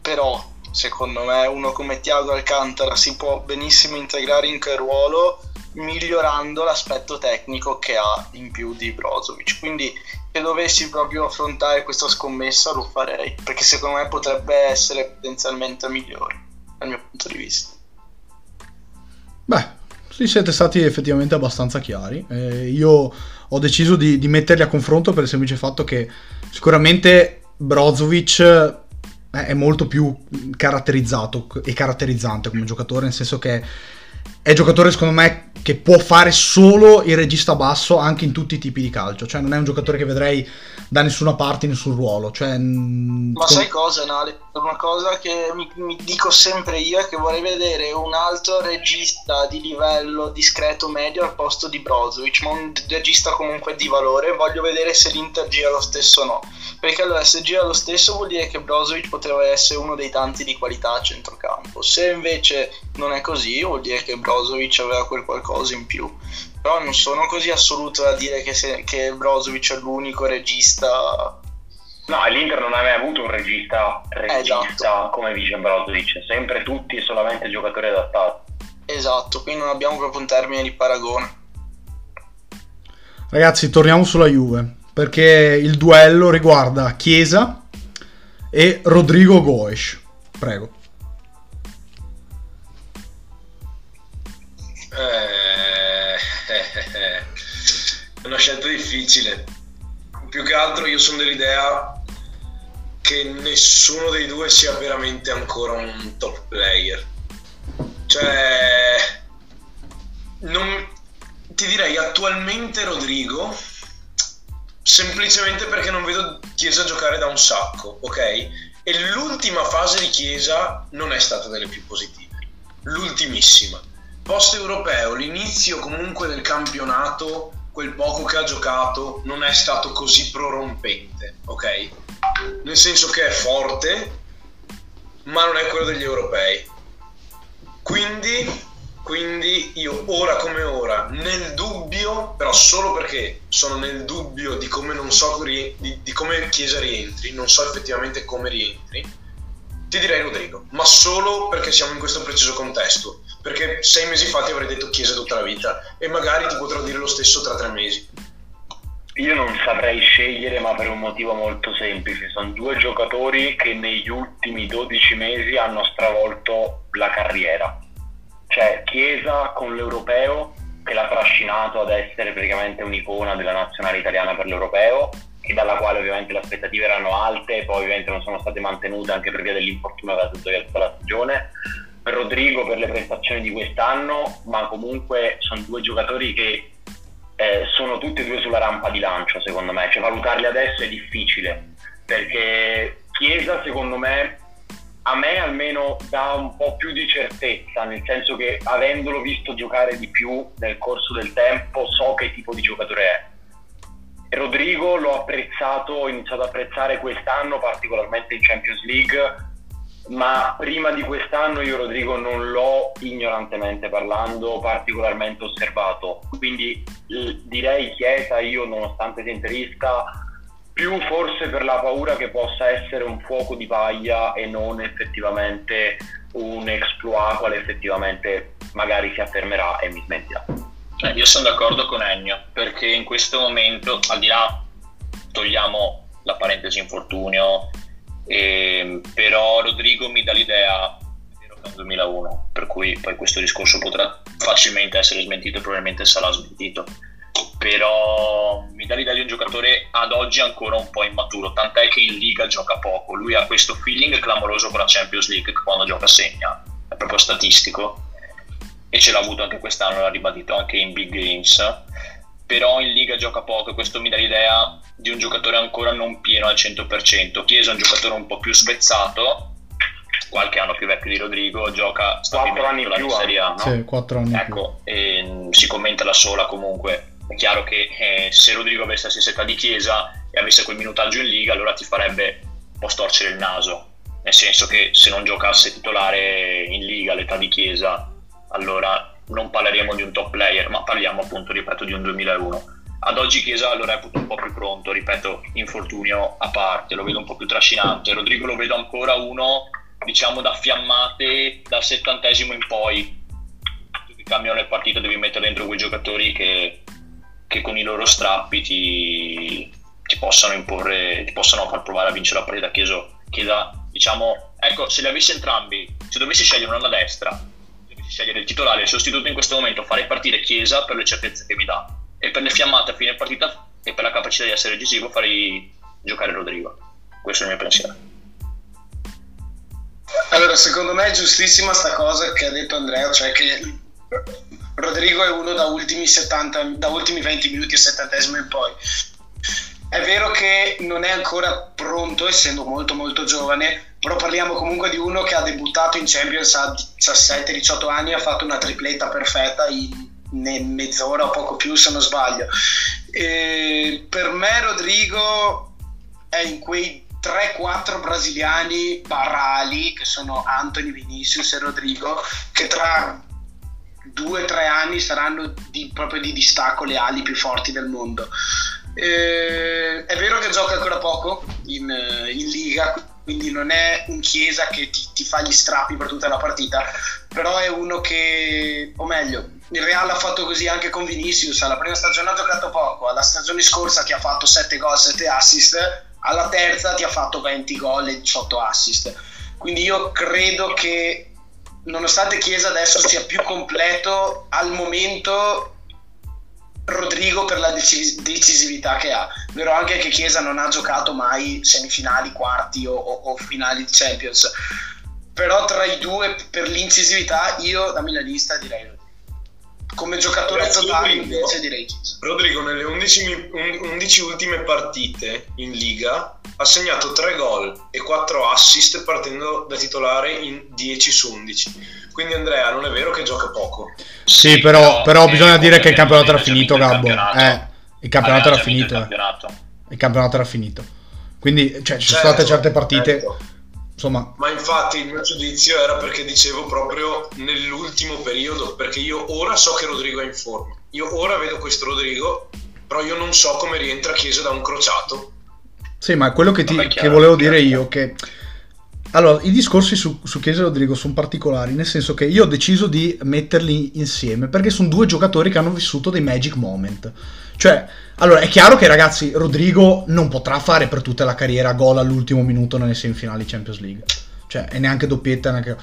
Speaker 2: Però, secondo me, uno come Tiago Alcantara si può benissimo integrare in quel ruolo migliorando l'aspetto tecnico che ha in più di Brozovic. Quindi, se dovessi proprio affrontare questa scommessa, lo farei perché secondo me potrebbe essere potenzialmente migliore dal mio punto di vista.
Speaker 1: Beh, sì, siete stati effettivamente abbastanza chiari. Eh, io ho deciso di, di metterli a confronto per il semplice fatto che sicuramente Brozovic eh, è molto più caratterizzato e caratterizzante come giocatore, nel senso che è giocatore secondo me che può fare solo il regista basso anche in tutti i tipi di calcio, cioè non è un giocatore che vedrei da nessuna parte in nessun ruolo, cioè
Speaker 2: Ma sai cosa, Nale? Una cosa che mi, mi dico sempre io è che vorrei vedere un altro regista di livello discreto medio al posto di Brozovic, ma un regista comunque di valore. Voglio vedere se l'Inter gira lo stesso o no. Perché allora, se gira lo stesso, vuol dire che Brozovic potrebbe essere uno dei tanti di qualità a centrocampo. Se invece non è così, vuol dire che Brozovic aveva quel qualcosa in più. Però non sono così assoluto da dire che, se, che Brozovic è l'unico regista
Speaker 4: No, l'Inter non ha mai avuto un regista, regista
Speaker 2: Esatto.
Speaker 4: come vice Brozovic, sempre tutti e solamente giocatori adattati.
Speaker 2: Esatto, quindi non abbiamo proprio un termine di paragone.
Speaker 1: Ragazzi, torniamo sulla Juve, perché il duello riguarda Chiesa e Rodrigo Goes. Prego.
Speaker 5: Eh, è una scelta difficile. Più che altro io sono dell'idea che nessuno dei due sia veramente ancora un top player. Cioè, non, ti direi attualmente Rodrigo, semplicemente perché non vedo Chiesa giocare da un sacco, ok? E l'ultima fase di Chiesa non è stata delle più positive, l'ultimissima. Post europeo, l'inizio comunque del campionato, quel poco che ha giocato, non è stato così prorompente, ok? Nel senso che è forte, ma non è quello degli europei. Quindi quindi io ora come ora, nel dubbio, però solo perché sono nel dubbio di come non so di, di come Chiesa rientri, non so effettivamente come rientri, ti direi Rodrigo, ma solo perché siamo in questo preciso contesto. Perché sei mesi fa ti avrei detto Chiesa tutta la vita e magari ti potrò dire lo stesso tra tre mesi.
Speaker 4: Io non saprei scegliere, ma per un motivo molto semplice. Sono due giocatori che negli ultimi 12 mesi hanno stravolto la carriera cioè Chiesa con l'europeo che l'ha trascinato ad essere praticamente un'icona della nazionale italiana per l'europeo e dalla quale ovviamente le aspettative erano alte poi ovviamente non sono state mantenute anche per via dell'infortunio che ha tutta la stagione Rodrigo per le prestazioni di quest'anno ma comunque sono due giocatori che eh, sono tutti e due sulla rampa di lancio secondo me cioè valutarli adesso è difficile perché Chiesa secondo me a me almeno dà un po' più di certezza, nel senso che avendolo visto giocare di più nel corso del tempo so che tipo di giocatore è. Rodrigo l'ho apprezzato, ho iniziato ad apprezzare quest'anno, particolarmente in Champions League, ma prima di quest'anno io Rodrigo non l'ho ignorantemente parlando particolarmente osservato. Quindi direi Chiesa, io nonostante sia interista, più forse per la paura che possa essere un fuoco di paglia e non effettivamente un exploit quale effettivamente magari si affermerà e mi smentirà.
Speaker 7: Eh, io sono d'accordo con Ennio perché in questo momento, al di là, togliamo la parentesi infortunio, eh, però Rodrigo mi dà l'idea che è un 2001, per cui poi questo discorso potrà facilmente essere smentito e probabilmente sarà smentito. Però mi dà l'idea di un giocatore ad oggi ancora un po' immaturo, tant'è che in Liga gioca poco, lui ha questo feeling clamoroso con la Champions League che quando gioca segna, è proprio statistico e ce l'ha avuto anche quest'anno, l'ha ribadito anche in big games, però in Liga gioca poco e questo mi dà l'idea di un giocatore ancora non pieno al 100%, Chiesa è un giocatore un po' più spezzato, qualche anno più vecchio di Rodrigo, gioca
Speaker 4: 4 anni più,
Speaker 7: Serie A, no?
Speaker 1: Sì, 4 anni
Speaker 7: ecco, e, si commenta da sola comunque è chiaro che eh, se Rodrigo avesse la stessa età di Chiesa e avesse quel minutaggio in Liga, allora ti farebbe un po' storcere il naso. Nel senso che se non giocasse titolare in Liga all'età di Chiesa, allora non parleremo di un top player, ma parliamo appunto, ripeto, di un 2001. Ad oggi Chiesa lo reputo un po' più pronto, ripeto, infortunio a parte, lo vedo un po' più trascinante. Rodrigo lo vedo ancora uno, diciamo, da fiammate dal settantesimo in poi. Tutti cambiano le partite, devi mettere dentro quei giocatori che che con i loro strappi ti, ti possano imporre, ti possano far provare a vincere la partita. Chiesa, Chiesa, diciamo, ecco, se li avessi entrambi, se dovessi scegliere uno alla destra, scegliere il titolare e il sostituto in questo momento, farei partire Chiesa per le certezze che mi dà e per le fiammate a fine partita e per la capacità di essere decisivo farei giocare Rodrigo. Questo è il mio pensiero.
Speaker 6: Allora, secondo me è giustissima sta cosa che ha detto Andrea, cioè che Rodrigo è uno da ultimi, 70, da ultimi 20 minuti e 70 in poi. È vero che non è ancora pronto, essendo molto molto giovane, però parliamo comunque di uno che ha debuttato in Champions a 17-18 anni, ha fatto una tripletta perfetta in, mezz'ora o poco più se non sbaglio. E per me Rodrigo è in quei 3-4 brasiliani barali che sono Anthony, Vinicius e Rodrigo che tra due o tre anni saranno di, proprio di distacco le ali più forti del mondo. Eh, è vero che gioca ancora poco in, in, Liga, quindi non è un Chiesa che ti, ti, fa gli strappi per tutta la partita, però è uno che, o meglio, il Real ha fatto così anche con Vinicius, alla prima stagione ha giocato poco, alla stagione scorsa ti ha fatto 7 gol, 7 assist, alla terza ti ha fatto 20 gol e 18 assist. Quindi io credo che nonostante Chiesa adesso sia più completo, al momento Rodrigo per la decisività che ha. Vero anche che Chiesa non ha giocato mai semifinali, quarti o, o, o finali di Champions. però tra i due per l'incisività io da milanista direi Rodrigo. Come giocatore totale
Speaker 5: Rodrigo-
Speaker 6: invece direi Chiesa
Speaker 5: Rodrigo nelle 11, mi- un- 11 ultime partite in Liga ha segnato 3 gol e 4 assist partendo da titolare in 10 su 11. Quindi Andrea, non è vero che gioca poco.
Speaker 1: Sì, però, però
Speaker 7: eh,
Speaker 1: bisogna dire che il campionato era finito, Gabbo.
Speaker 7: campionato.
Speaker 1: Eh, il campionato era finito.
Speaker 7: Il campionato.
Speaker 1: Il campionato era finito. Quindi, cioè, ci sono
Speaker 5: Certo,
Speaker 1: state certe partite,
Speaker 5: certo.
Speaker 1: Insomma,
Speaker 5: Ma infatti il mio giudizio era perché dicevo proprio nell'ultimo periodo, perché io ora so che Rodrigo è in forma. Io ora vedo questo Rodrigo, però io non so come rientra Chiesa da un crociato.
Speaker 1: Sì, ma quello che, ti,
Speaker 7: Vabbè,
Speaker 1: che
Speaker 7: chiaro,
Speaker 1: volevo
Speaker 7: chiaro.
Speaker 1: dire io che allora, i discorsi su, su Chiesa e Rodrigo sono particolari, nel senso che io ho deciso di metterli insieme perché sono due giocatori che hanno vissuto dei magic moment. Cioè, allora è chiaro che ragazzi, Rodrigo non potrà fare per tutta la carriera gol all'ultimo minuto nelle semifinali Champions League. Cioè, e neanche doppietta, neanche...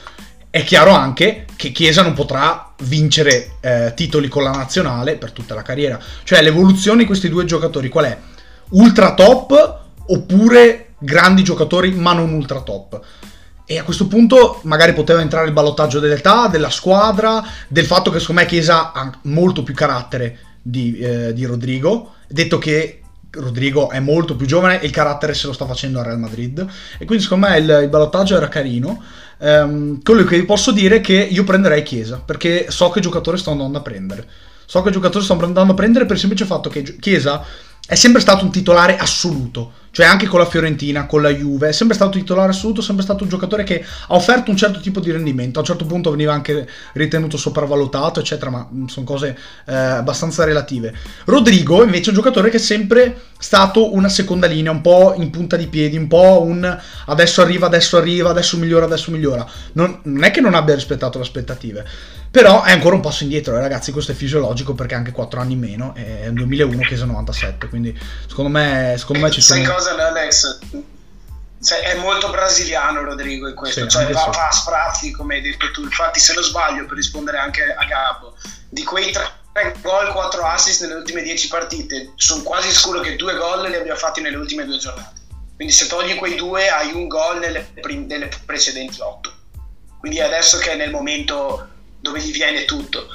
Speaker 1: È chiaro anche che Chiesa non potrà vincere eh, titoli con la nazionale per tutta la carriera. Cioè, l'evoluzione di questi due giocatori qual è? Ultra top oppure grandi giocatori ma non ultra top? E a questo punto magari poteva entrare il ballottaggio dell'età, della squadra, del fatto che secondo me Chiesa ha molto più carattere di, eh, di Rodrigo. Detto che Rodrigo è molto più giovane e il carattere se lo sta facendo al Real Madrid. E quindi secondo me il, il ballottaggio era carino. Ehm, quello che vi posso dire è che io prenderei Chiesa perché so che giocatore sto andando a prendere. So che giocatore sto andando a prendere per il semplice fatto che Chiesa è sempre stato un titolare assoluto, cioè anche con la Fiorentina, con la Juve, è sempre stato un titolare assoluto, è sempre stato un giocatore che ha offerto un certo tipo di rendimento, a un certo punto veniva anche ritenuto sopravvalutato, eccetera, ma mh, sono cose eh, abbastanza relative. Rodrigo invece è un giocatore che è sempre stato una seconda linea, un po' in punta di piedi, un po' un adesso arriva, adesso arriva, adesso migliora, adesso migliora. Non, non è che non abbia rispettato le aspettative, però è ancora un passo indietro, eh, ragazzi, questo è fisiologico perché ha anche 4 anni in meno, è un 2001 che è 97, quindi secondo me, secondo me ci
Speaker 6: sai
Speaker 1: sono...
Speaker 6: cosa Alex? Sai, è molto brasiliano Rodrigo in questo.
Speaker 1: Sì,
Speaker 6: cioè va, va a sprazzi come hai detto tu. Infatti se non sbaglio per rispondere anche a Gabbo di quei 3 gol 4 assist nelle ultime 10 partite sono quasi sicuro che due gol li abbia fatti nelle ultime due giornate. Quindi se togli quei due hai un gol nelle, prim- nelle precedenti 8 quindi adesso che è nel momento dove gli viene tutto.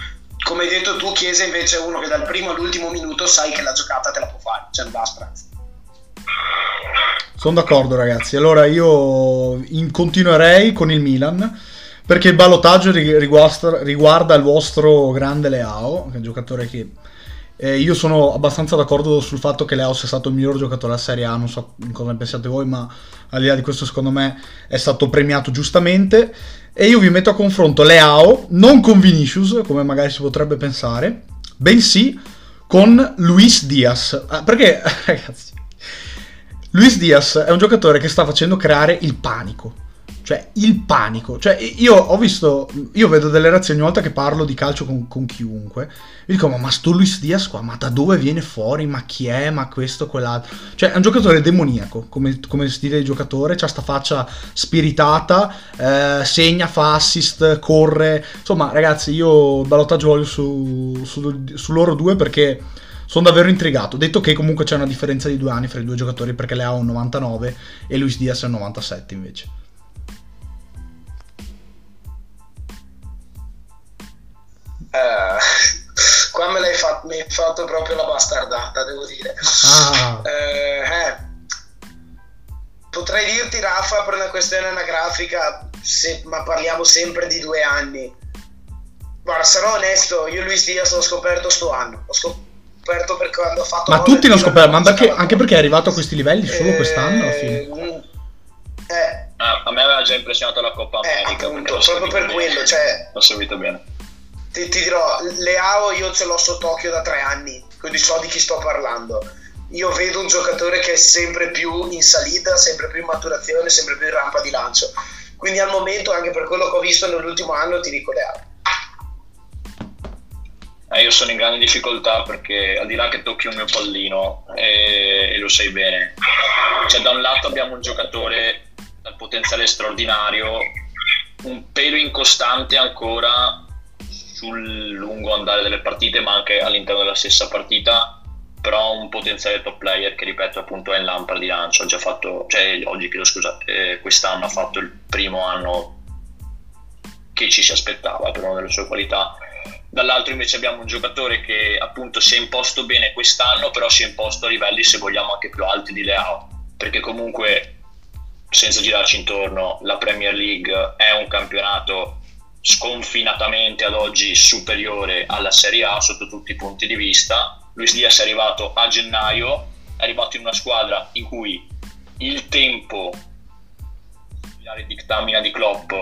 Speaker 6: Come hai detto tu Chiesa invece è uno che dal primo all'ultimo minuto sai che la giocata te la può fare cioè non va a sprazzi
Speaker 1: Sono d'accordo ragazzi, allora io in- continuerei con il Milan perché il ballottaggio ri- riguarda, riguarda il vostro grande Leao, che è un giocatore che eh, io sono abbastanza d'accordo sul fatto che Leao sia stato il miglior giocatore della Serie A, non so cosa ne pensiate voi, ma al di là di questo secondo me è stato premiato giustamente e io vi metto a confronto Leao non con Vinicius, come magari si potrebbe pensare, bensì con Luis Diaz, Ah, perché ragazzi Luis Diaz è un giocatore che sta facendo creare il panico. Cioè, il panico. Cioè, io ho visto. Io vedo delle reazioni ogni volta che parlo di calcio con, con chiunque. Mi dico, ma, ma sto Luis Diaz qua, ma da dove viene fuori? Ma chi è? Ma questo, quell'altro. Cioè, è un giocatore demoniaco come, come stile di giocatore. C'ha sta faccia spiritata. eh, segna, fa assist, corre. Insomma, ragazzi, io il ballottaggio voglio su, su, su loro due perché sono davvero intrigato. Detto che comunque c'è una differenza di due anni fra i due giocatori perché Leao è un 99 e Luis Diaz è un 97 invece.
Speaker 6: Eh, qua me l'hai fatto, mi hai fatto proprio la bastardata, devo dire.
Speaker 1: Ah,
Speaker 6: Eh, eh. Potrei dirti, Raffa, per una questione anagrafica, se- ma parliamo sempre di due anni. Guarda, sarò onesto, io Luis Diaz l'ho scoperto sto anno. L'ho scoperto perché quando ha fatto...
Speaker 1: ma tutti l'hanno scoperto, ma perché, anche perché è arrivato a questi livelli solo
Speaker 6: Eh,
Speaker 1: quest'anno alla fine.
Speaker 6: Eh,
Speaker 7: Ah, a me aveva già impressionato la Coppa
Speaker 6: Eh,
Speaker 7: America.
Speaker 6: appunto, proprio per
Speaker 7: bene.
Speaker 6: quello, cioè-
Speaker 7: L'ho seguito bene.
Speaker 6: Ti, ti dirò, Leao io ce l'ho sott'occhio da tre anni, quindi so di chi sto parlando. Io vedo un giocatore che è sempre più in salita, sempre più in maturazione, sempre più in rampa di lancio. Quindi al momento, anche per quello che ho visto nell'ultimo anno, ti dico Leao.
Speaker 7: Eh, io sono in grande difficoltà perché al di là che tocchi un mio pallino e, e lo sai bene, cioè da un lato abbiamo un giocatore dal potenziale straordinario, un pelo incostante ancora sul lungo andare delle partite, ma anche all'interno della stessa partita, però un potenziale top player che ripeto appunto è in lampada di lancio, ha già fatto, cioè oggi chiedo scusa, eh, quest'anno ha fatto il primo anno che ci si aspettava per una delle sue qualità. Dall'altro invece abbiamo un giocatore che appunto si è imposto bene quest'anno, però si è imposto a livelli se vogliamo anche più alti di Leao, perché comunque senza girarci intorno, la Premier League è un campionato sconfinatamente ad oggi superiore alla Serie A sotto tutti i punti di vista. Luis Diaz è arrivato a gennaio, è arrivato in una squadra in cui il tempo di dictamina di Klopp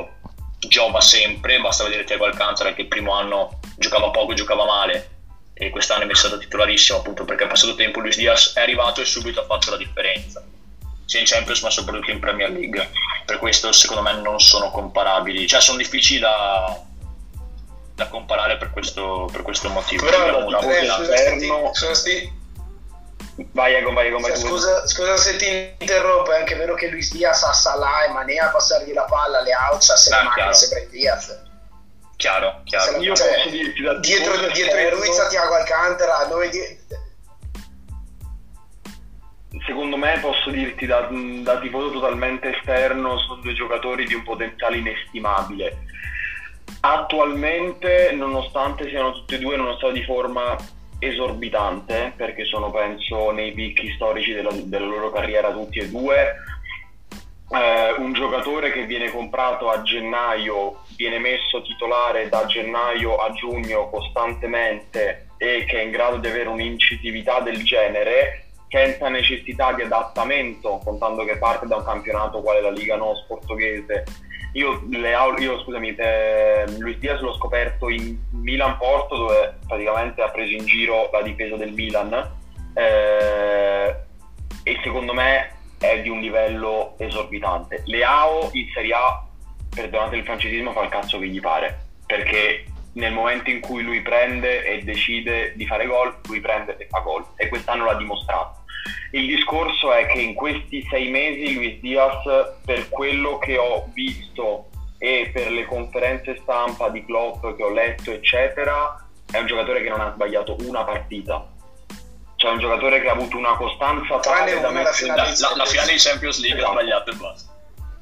Speaker 7: giova sempre, basta vedere Thiago Alcantara che il primo anno giocava poco giocava male e quest'anno è messo titolarissimo appunto perché è passato tempo. Luis Diaz è arrivato e subito ha fatto la differenza sia in Champions ma soprattutto in Premier League. Per questo secondo me non sono comparabili. Cioè sono difficili da, da comparare per questo, per questo motivo.
Speaker 6: Però una eh, sono sti,
Speaker 4: Vai Egon, vai Egon, vai
Speaker 6: scusa, scusa, se ti interrompo, è anche vero che Luis Diaz ha Salah e Mane a passargli la palla, le outs, se ah, le mani sembra il Diaz.
Speaker 7: Chiaro, chiaro.
Speaker 6: Io cioè, posso dirti da dietro, dietro di lui c'è Tiago Alcantara, noi di...
Speaker 4: Secondo me posso dirti da, da tifoso totalmente esterno sono due giocatori di un potenziale inestimabile. Attualmente, nonostante siano tutti e due in uno stato di forma esorbitante perché sono penso nei picchi storici della, della loro carriera tutti e due eh, un giocatore che viene comprato a gennaio viene messo titolare da gennaio a giugno costantemente e che è in grado di avere un'incisività del genere senza necessità di adattamento contando che parte da un campionato quale la Liga NOS portoghese io, le, io scusami, eh, Luis Diaz l'ho scoperto in Milan Porto dove praticamente ha preso in giro la difesa del Milan eh, e secondo me è di un livello esorbitante. Leao in Serie A, perdonate il francesismo, fa il cazzo che gli pare perché nel momento in cui lui prende e decide di fare gol, lui prende e fa gol e quest'anno l'ha dimostrato il discorso è che in questi sei mesi Luis Diaz, per quello che ho visto e per le conferenze stampa di Klopp che ho letto, eccetera, è un giocatore che non ha sbagliato una partita. Cioè un giocatore che ha avuto una costanza
Speaker 6: tale da
Speaker 7: mettere... La, la, la, finale di Champions League esatto. ha sbagliato e basta.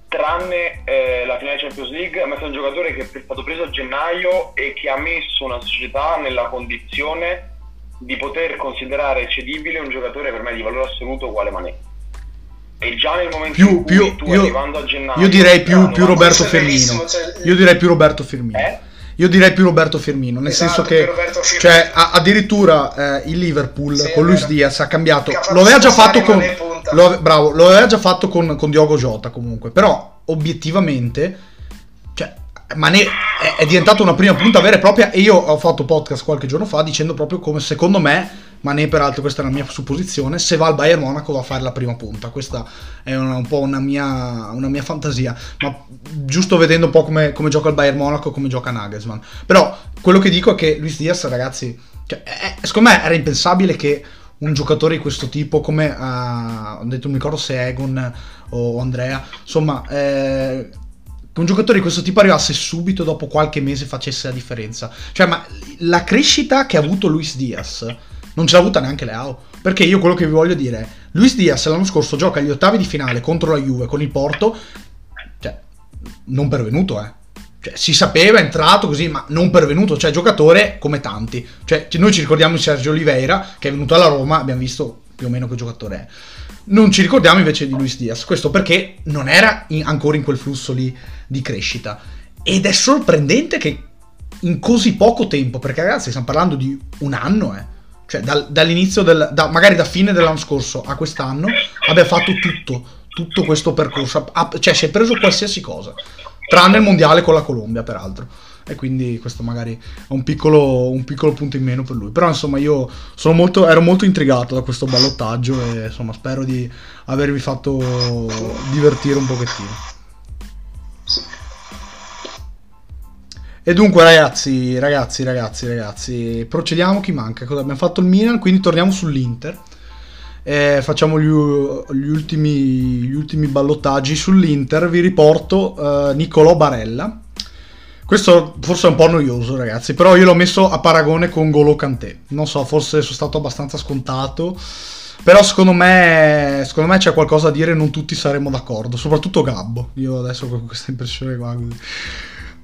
Speaker 4: Tranne eh, la finale di Champions League, ma è un giocatore che è stato preso a gennaio e che ha messo una società nella condizione di poter considerare cedibile un giocatore per me di valore assoluto quale Mané. E già nel momento
Speaker 1: più,
Speaker 4: in cui
Speaker 1: più,
Speaker 4: tu
Speaker 1: io,
Speaker 4: arrivando a gennaio...
Speaker 1: Io direi più, più Roberto Firmino. Cioè, io direi più Roberto Firmino.
Speaker 4: Eh?
Speaker 1: Io direi più Roberto Firmino, nel
Speaker 6: esatto,
Speaker 1: senso che cioè, a, addirittura eh, il Liverpool sì, con Luis Diaz ha cambiato. Lo aveva già fatto con lo, bravo, lo aveva già fatto con, con Diogo Jota comunque, però obiettivamente Mané è, diventato una prima punta vera e propria e io ho fatto podcast qualche giorno fa dicendo proprio come secondo me Mané peraltro questa è la mia supposizione se va al Bayern Monaco va a fare la prima punta. Questa è una, un po' una mia, una mia, fantasia ma giusto vedendo un po' come, come gioca il Bayern Monaco come gioca Nagelsmann. Però quello che dico è che Luis Diaz ragazzi cioè, è, secondo me era impensabile che un giocatore di questo tipo come uh, ho detto non mi ricordo se Egon o Andrea insomma eh, che un giocatore di questo tipo arrivasse subito dopo qualche mese facesse la differenza. Cioè, ma la crescita che ha avuto Luis Diaz non ce l'ha avuta neanche Leao. Perché io quello che vi voglio dire è, Luis Diaz l'anno scorso gioca agli ottavi di finale contro la Juve con il Porto, cioè, non pervenuto, eh. Cioè, si sapeva, è entrato così, ma non pervenuto, cioè giocatore come tanti. Cioè, noi ci ricordiamo di Sergio Oliveira, che è venuto alla Roma, abbiamo visto più o meno che giocatore è. Non ci ricordiamo invece di Luis Diaz, questo perché non era in, ancora in quel flusso lì di crescita. Ed è sorprendente che in così poco tempo, perché ragazzi stiamo parlando di un anno, eh, cioè dal, dall'inizio del, da, magari da fine dell'anno scorso a quest'anno, abbia fatto tutto, tutto questo percorso, ha, cioè si è preso qualsiasi cosa, tranne il mondiale con la Colombia peraltro. E quindi questo magari è un piccolo, un piccolo punto in meno per lui. Però insomma io molto, ero molto intrigato da questo ballottaggio e insomma spero di avervi fatto divertire un pochettino. E dunque ragazzi, ragazzi, ragazzi, ragazzi, procediamo, chi manca? Cosa abbiamo fatto il Milan, quindi torniamo sull'Inter. Eh, facciamo gli, gli, ultimi, gli, ultimi, ballottaggi sull'Inter. Vi riporto uh, Nicolò Barella. Questo forse è un po' noioso, ragazzi, però io l'ho messo a paragone con Golo Kanté. Non so, forse sono stato abbastanza scontato. Però secondo me, secondo me c'è qualcosa da dire, non tutti saremo d'accordo, soprattutto Gabbo. Io adesso ho questa impressione qua.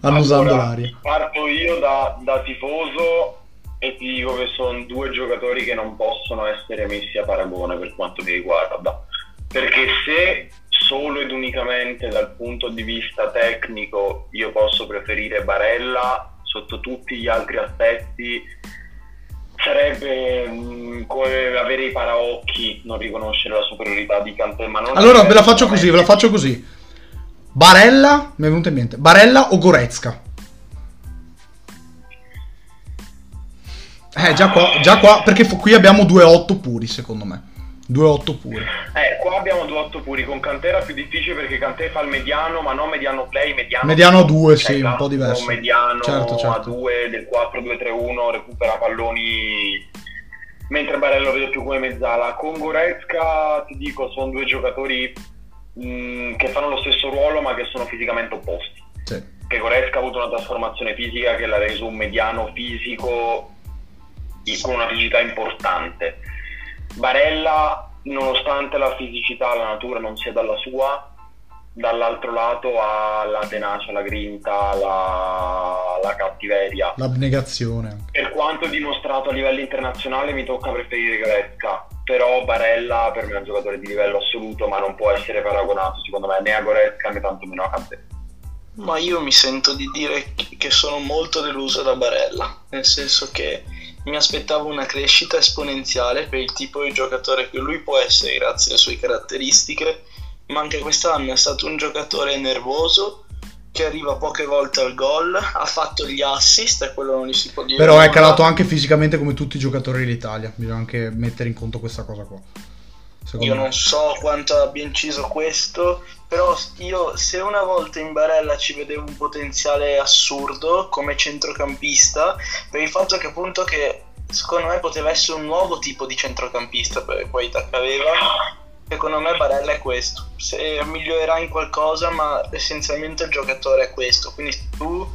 Speaker 1: Annusando
Speaker 4: Allora,
Speaker 1: l'aria.
Speaker 4: Parto io da, da tifoso e ti dico che sono due giocatori che non possono essere messi a paragone per quanto mi riguarda. Perché se solo ed unicamente dal punto di vista tecnico io posso preferire Barella sotto tutti gli altri aspetti sarebbe mm, come avere i paraocchi non riconoscere la superiorità di Kanté ma non
Speaker 1: Allora ve la faccio così, ve la faccio così. Barella, mi è venuto in mente, Barella o Goretzka? Eh, già qua, già qua perché fu- qui abbiamo 2-8 puri, secondo me. 2-8 puri.
Speaker 4: Eh, qua abbiamo due 8 puri, con Kanté era più difficile perché Kanté fa il mediano, ma non mediano play, mediano
Speaker 1: Mediano a due,
Speaker 4: Cioè,
Speaker 1: sì, un po'
Speaker 4: classico
Speaker 1: diverso.
Speaker 4: mediano
Speaker 1: Certo,
Speaker 4: a
Speaker 1: certo.
Speaker 4: 2 del 4-2-3-1, recupera palloni mentre Barella lo vedo più come mezzala. Con Goretzka ti dico, sono due giocatori mh, che fanno lo stesso ruolo ma che sono fisicamente opposti.
Speaker 1: Sì.
Speaker 4: Che Goretzka ha avuto una trasformazione fisica che l'ha reso un mediano fisico con una fisicità importante. Barella, nonostante la fisicità, la natura non sia dalla sua, dall'altro lato ha la tenacia, la grinta, la, la cattiveria.
Speaker 1: L'abnegazione.
Speaker 4: Per quanto dimostrato a livello internazionale mi tocca preferire Goretzka, però Barella per me è un giocatore di livello assoluto, ma non può essere paragonato secondo me né a Goretzka né tantomeno a Kanté.
Speaker 2: Ma io mi sento di dire che- che sono molto deluso da Barella, nel senso che mi aspettavo una crescita esponenziale per il tipo di giocatore che lui può essere grazie alle sue caratteristiche, ma anche quest'anno è stato un giocatore nervoso che arriva poche volte al gol, ha fatto gli assist e quello non gli si può dire.
Speaker 1: Però è calato anche fisicamente come tutti i giocatori dell'Italia. Bisogna anche mettere in conto questa cosa qua. Secondo
Speaker 2: Io
Speaker 1: me.
Speaker 2: non so quanto abbia inciso questo, però io se una volta in Barella ci vedevo un potenziale assurdo come centrocampista, per il fatto che appunto che secondo me poteva essere un nuovo tipo di centrocampista per le qualità che aveva, secondo me Barella è questo. Se migliorerà in qualcosa, ma essenzialmente il giocatore è questo. Quindi se tu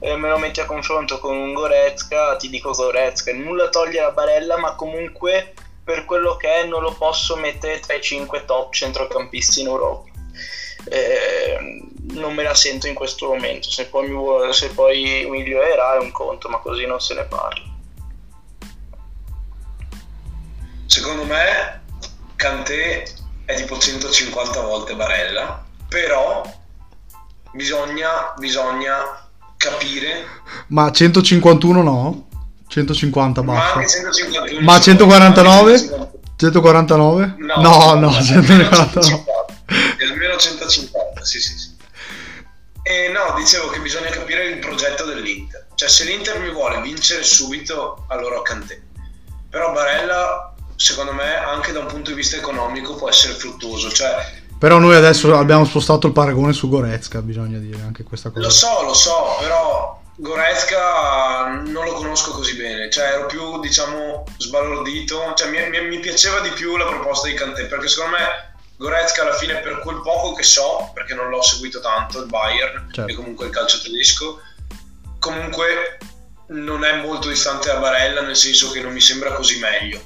Speaker 2: eh, me lo metti a confronto con un Goretzka, ti dico Goretzka, nulla toglie a Barella, ma comunque per quello che è non lo posso mettere tra i 5 top centrocampisti in Europa. Eh, non me la sento in questo momento, se poi, vuole- se poi migliorerà è un conto, ma così non se ne parla.
Speaker 5: Secondo me Kanté è tipo 150 volte Barella, però bisogna, bisogna capire,
Speaker 1: Ma 151 no? 150
Speaker 5: ma
Speaker 1: basta.
Speaker 5: anche 151.
Speaker 1: Ma 149?
Speaker 5: Anche 150.
Speaker 1: 149?
Speaker 5: No,
Speaker 1: no, no,
Speaker 5: almeno
Speaker 1: 149.
Speaker 5: 150. Almeno 150, sì, sì, sì. E no, dicevo che bisogna capire il progetto dell'Inter. Cioè, se l'Inter mi vuole vincere subito, allora Kanté. Però Barella, secondo me, anche da un punto di vista economico, può essere fruttuoso. Cioè,
Speaker 1: Però noi adesso abbiamo spostato il paragone su Goretzka, bisogna dire anche questa cosa.
Speaker 5: lo so, lo so, però Goretzka non lo conosco così bene. Cioè, ero più, diciamo, sbalordito. Cioè, mi, mi- mi piaceva di più la proposta di Kanté, perché secondo me Goretzka alla fine, per quel poco che so, perché non l'ho seguito tanto, il Bayern
Speaker 1: Certo.
Speaker 5: e comunque il calcio tedesco, comunque non è molto distante da Barella, nel senso che non mi sembra così meglio.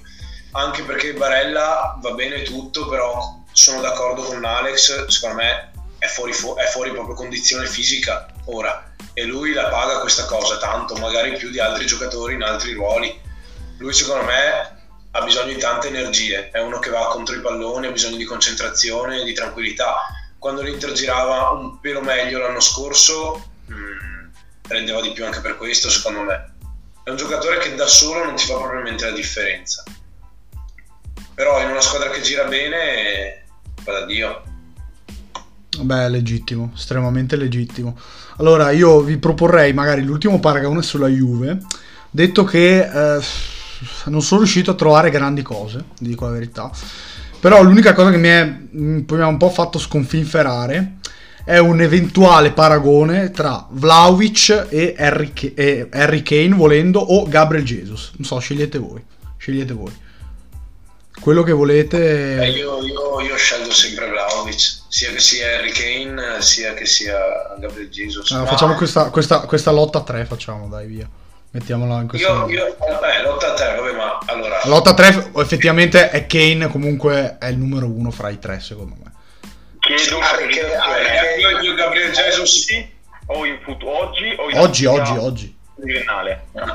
Speaker 5: Anche perché Barella va bene tutto, però sono d'accordo con Alex, secondo me è fuori, fo- è fuori proprio condizione fisica ora e lui la paga questa cosa tanto, magari più di altri giocatori in altri ruoli. Lui secondo me ha bisogno di tante energie, è uno che va contro i palloni, ha bisogno di concentrazione, di tranquillità. Quando l'Inter girava un pelo meglio l'anno scorso, mh, rendeva di più anche per questo, secondo me. È un giocatore che da solo non ti fa propriamente la differenza. Però in una squadra che gira bene, vada Dio.
Speaker 1: Beh, legittimo, estremamente legittimo. Allora, io vi proporrei magari l'ultimo paragone sulla Juve, detto che eh, non sono riuscito a trovare grandi cose, dico la verità. Però l'unica cosa che mi, è, mi ha un po' fatto sconfinferare è un eventuale paragone tra Vlaovic e Harry Kane, volendo, o Gabriel Jesus. Non so, scegliete voi. Scegliete voi. Quello che volete...
Speaker 5: Eh, io, io, io scelgo sempre Vlaovic, sia che sia Harry Kane, sia che sia Gabriel Jesus.
Speaker 1: Ah,
Speaker 5: Ma
Speaker 1: facciamo questa, questa, questa lotta a 3, facciamo, dai, via. Mettiamola in questo
Speaker 5: Io, io, vabbè, lotta a te, vabbè, ma allora...
Speaker 1: Lotta a 3 effettivamente è Kane comunque è il numero uno fra i tre, secondo me.
Speaker 4: Chiedo
Speaker 5: anche-
Speaker 4: eh.
Speaker 5: io, io Gabriel Jesus sì,
Speaker 4: o in futuro oggi o in
Speaker 1: Oggi, oggi, oggi.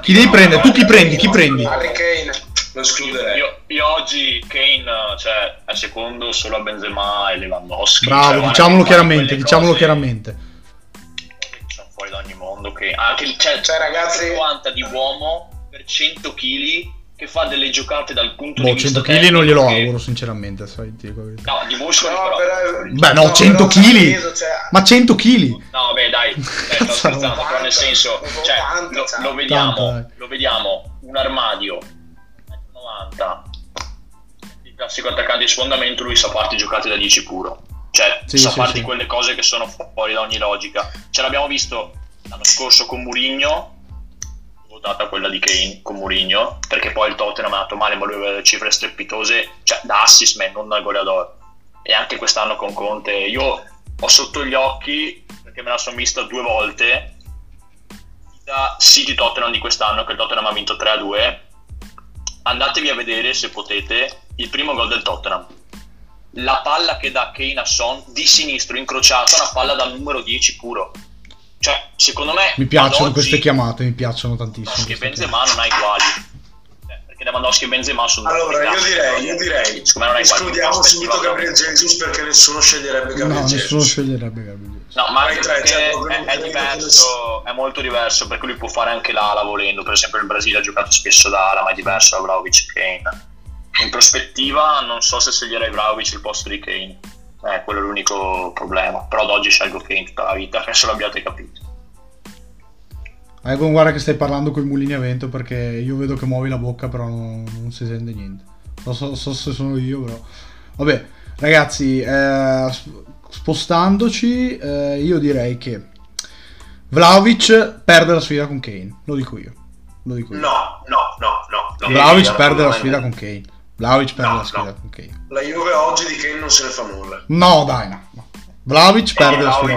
Speaker 1: Chi devi prendere? Tu chi prendi? Chi prendi?
Speaker 5: Harry Kane, lo escluderei.
Speaker 7: Io, io oggi Kane cioè, è secondo solo a Benzema e Lewandowski.
Speaker 1: Bravo,
Speaker 7: Cioè,
Speaker 1: diciamolo chiaramente, diciamolo
Speaker 7: cose
Speaker 1: chiaramente.
Speaker 7: Sono fuori da ogni mondo. Che anche il cioè,
Speaker 5: Cioè, ragazzi-
Speaker 7: 50 di uomo per 100 kg che fa delle giocate dal punto
Speaker 1: Boh,
Speaker 7: di vista
Speaker 1: 100 kg non glielo
Speaker 7: che-
Speaker 1: auguro, sinceramente. sai, ti dico.
Speaker 7: No, di Muscoli
Speaker 5: No,
Speaker 7: però.
Speaker 5: però-
Speaker 1: Beh, no,
Speaker 5: no,
Speaker 1: 100
Speaker 5: però c'è
Speaker 1: kg.
Speaker 5: cioè-
Speaker 1: Ma 100 kg?
Speaker 7: No, vabbè, dai, dai sto scherzando, però
Speaker 5: 80,
Speaker 7: nel senso, cioè,
Speaker 5: 80,
Speaker 7: lo,
Speaker 5: cioè.
Speaker 7: lo vediamo,
Speaker 1: Tanto, dai.
Speaker 7: lo vediamo, un armadio, 90, il classico attaccante di sfondamento, lui sa farti giocate da 10 puro. Cioè,
Speaker 1: Sì,
Speaker 7: sa
Speaker 1: sì,
Speaker 7: farti
Speaker 1: sì.
Speaker 7: quelle cose che sono fuori da ogni logica. Ce l'abbiamo visto l'anno scorso con Murigno, votata quella di Kane con Murigno, perché poi il Tottenham è andato male, ma lui aveva delle cifre strepitose, cioè da assist man, non da goleador. E anche quest'anno con Conte, io ho sotto gli occhi, perché me la sono vista due volte, da City Tottenham di quest'anno, che il Tottenham ha vinto 3-2. Andatevi a vedere, se potete, il primo gol del Tottenham. La palla che dà Kane a Son di sinistro, incrociata, una palla da numero 10 puro. Cioè, secondo me...
Speaker 1: Mi piacciono
Speaker 7: oggi-
Speaker 1: queste chiamate, mi piacciono tantissimo.
Speaker 7: E
Speaker 1: queste
Speaker 7: Benzema non hai uguali. Eh, Perché Lewandowski e Benzema sono
Speaker 5: Allora, io direi, io direi,
Speaker 7: hai uguali.
Speaker 5: escludiamo subito Gabriel. Jesus perché nessuno sceglierebbe. Gabriel
Speaker 1: No, nessuno
Speaker 5: Jesus.
Speaker 1: sceglierebbe Gabriel Jesus.
Speaker 7: No, ma anche perché
Speaker 5: cioè,
Speaker 7: è,
Speaker 5: non
Speaker 7: è diverso, è molto diverso perché lui può fare anche l'ala volendo. Per esempio, il Brasile ha giocato spesso da ala, ma è diverso da Vlaovic e Kane. In prospettiva, non so se sceglierei Vlaovic al posto di Kane. Eh, quello è l'unico problema. Però ad oggi scelgo Kane tutta la vita, penso l'abbiate capito.
Speaker 1: Egon, guarda che stai parlando con i mulini a vento perché io vedo che muovi la bocca, però non, non si sente niente. So, so- so se sono io, però. Vabbè, ragazzi, eh, spostandoci, eh, io direi che Vlaovic perde la sfida con Kane. Lo dico io. Lo dico io.
Speaker 5: No, no, no, no. no.
Speaker 1: Vlaovic perde la sfida con Kane. Vlaovic perde
Speaker 5: No,
Speaker 1: la sfida
Speaker 5: no.
Speaker 1: con Kane.
Speaker 5: La Juve oggi di Kane non se ne fa nulla.
Speaker 1: No, dai, no. no. Vlaovic perde la sfida.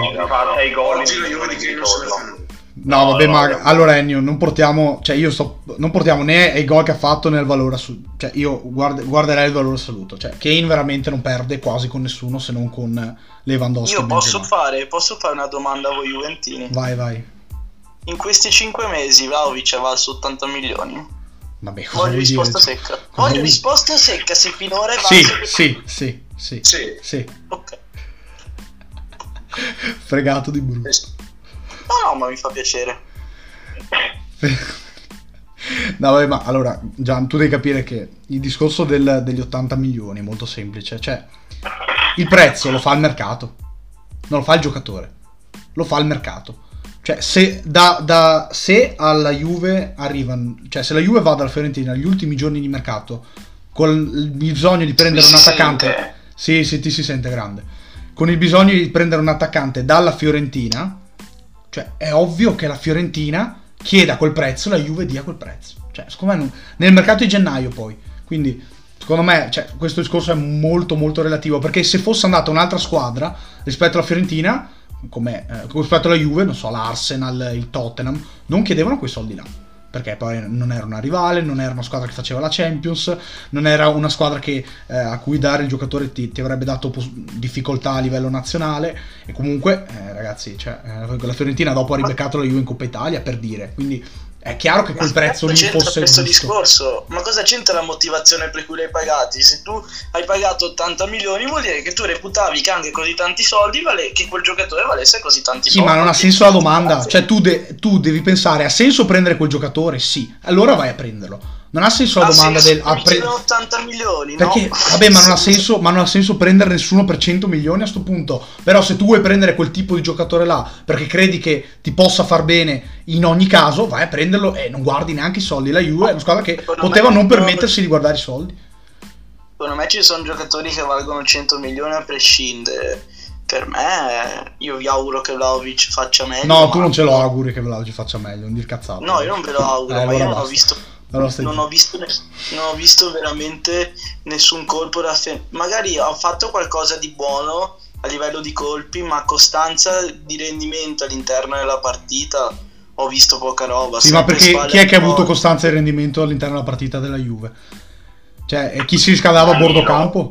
Speaker 4: 6 gol
Speaker 5: Oggi la Juve di Kane non se ne fa nulla.
Speaker 1: No, vabbè,
Speaker 7: no,
Speaker 1: ma
Speaker 7: no.
Speaker 1: allora Ennio, non portiamo, cioè io sto, non portiamo né ai gol che ha fatto né al valore assoluto. Cioè io guard- guarderei il valore assoluto. Cioè Kane veramente non perde quasi con nessuno se non con Lewandowski.
Speaker 2: Io posso fare, posso fare una domanda a voi Juventini?
Speaker 1: Vai, vai.
Speaker 2: In questi 5 mesi Vlaovic è valso 80 milioni?
Speaker 1: Vabbè,
Speaker 2: Voglio
Speaker 1: vuoi dire?
Speaker 2: risposta secca.
Speaker 1: Cosa
Speaker 2: Voglio risposta secca se finora è valso
Speaker 1: Sì, sì, sì, sì,
Speaker 5: Sì.
Speaker 1: sì.
Speaker 2: Ok.
Speaker 1: Fregato di brutto.
Speaker 2: No, no, ma mi fa piacere.
Speaker 1: No, vabbè, ma allora, Gian, tu devi capire che il discorso del- degli 80 milioni è molto semplice. Cioè, il prezzo lo fa il mercato, non lo fa il giocatore, lo fa il mercato. Cioè, se, da, da- se alla Juve arrivano, cioè, se la Juve va dalla Fiorentina agli ultimi giorni di mercato con il bisogno di prendere un
Speaker 3: si
Speaker 1: attaccante,
Speaker 3: sente?
Speaker 1: sì, sì, ti si sente grande, con il bisogno di prendere un attaccante dalla Fiorentina, cioè, è ovvio che la Fiorentina chieda quel prezzo la Juve dia quel prezzo. Cioè, secondo me, non- nel mercato di gennaio poi. Quindi, secondo me, cioè, questo discorso è molto, molto relativo. Perché se fosse andata un'altra squadra rispetto alla Fiorentina, come eh, rispetto alla Juve, non so, l'Arsenal, il Tottenham, non chiedevano quei soldi là. Perché poi non era una rivale, non era una squadra che faceva la Champions, non era una squadra che, eh, a cui dare il giocatore ti, ti avrebbe dato pos- difficoltà a livello nazionale. E comunque, eh, ragazzi, cioè, eh, la Fiorentina dopo ha ribeccato la Juve in Coppa Italia per dire. Quindi è chiaro che quel prezzo lì fosse
Speaker 2: questo
Speaker 1: giusto.
Speaker 2: discorso? Ma cosa c'entra la motivazione per cui li hai pagati? Se tu hai pagato 80 milioni vuol dire che tu reputavi che anche così tanti soldi vale, che quel giocatore valesse così tanti
Speaker 1: Sì,
Speaker 2: soldi.
Speaker 1: ma non ha senso la domanda. Cioè, tu, de- tu devi pensare: ha senso prendere quel giocatore? Sì, allora vai a prenderlo. Non ha senso la
Speaker 2: Ha
Speaker 1: domanda
Speaker 2: senso
Speaker 1: del.
Speaker 2: che
Speaker 1: a
Speaker 2: mi
Speaker 1: pre-
Speaker 2: chiedono 80 milioni,
Speaker 1: Perché,
Speaker 2: no?
Speaker 1: vabbè, ma non, ha senso, ma non ha senso prendere nessuno per 100 milioni a sto punto. Però, se tu vuoi prendere quel tipo di giocatore là perché credi che ti possa far bene in ogni caso, vai a prenderlo e non guardi neanche i soldi. La Juve è una squadra che poteva non permettersi di guardare i soldi.
Speaker 2: Secondo me ci sono giocatori che valgono 100 milioni a prescindere. Per me, io vi auguro che Vlaovic faccia meglio.
Speaker 1: No, tu non ce lo auguri che Vlaovic faccia meglio, non dir cazzato.
Speaker 2: No, io non ve lo auguro,
Speaker 1: Eh,
Speaker 2: ma
Speaker 1: allora
Speaker 2: io non ho
Speaker 1: basta.
Speaker 2: visto Non
Speaker 1: zitto.
Speaker 2: ho visto, non ho visto veramente nessun colpo da fe- magari ho fatto qualcosa di buono a livello di colpi ma costanza di rendimento all'interno della partita ho visto poca roba
Speaker 1: Sì, ma perché chi è che ha avuto costanza di rendimento all'interno della partita della Juve? Cioè, e chi si riscaldava a bordo campo?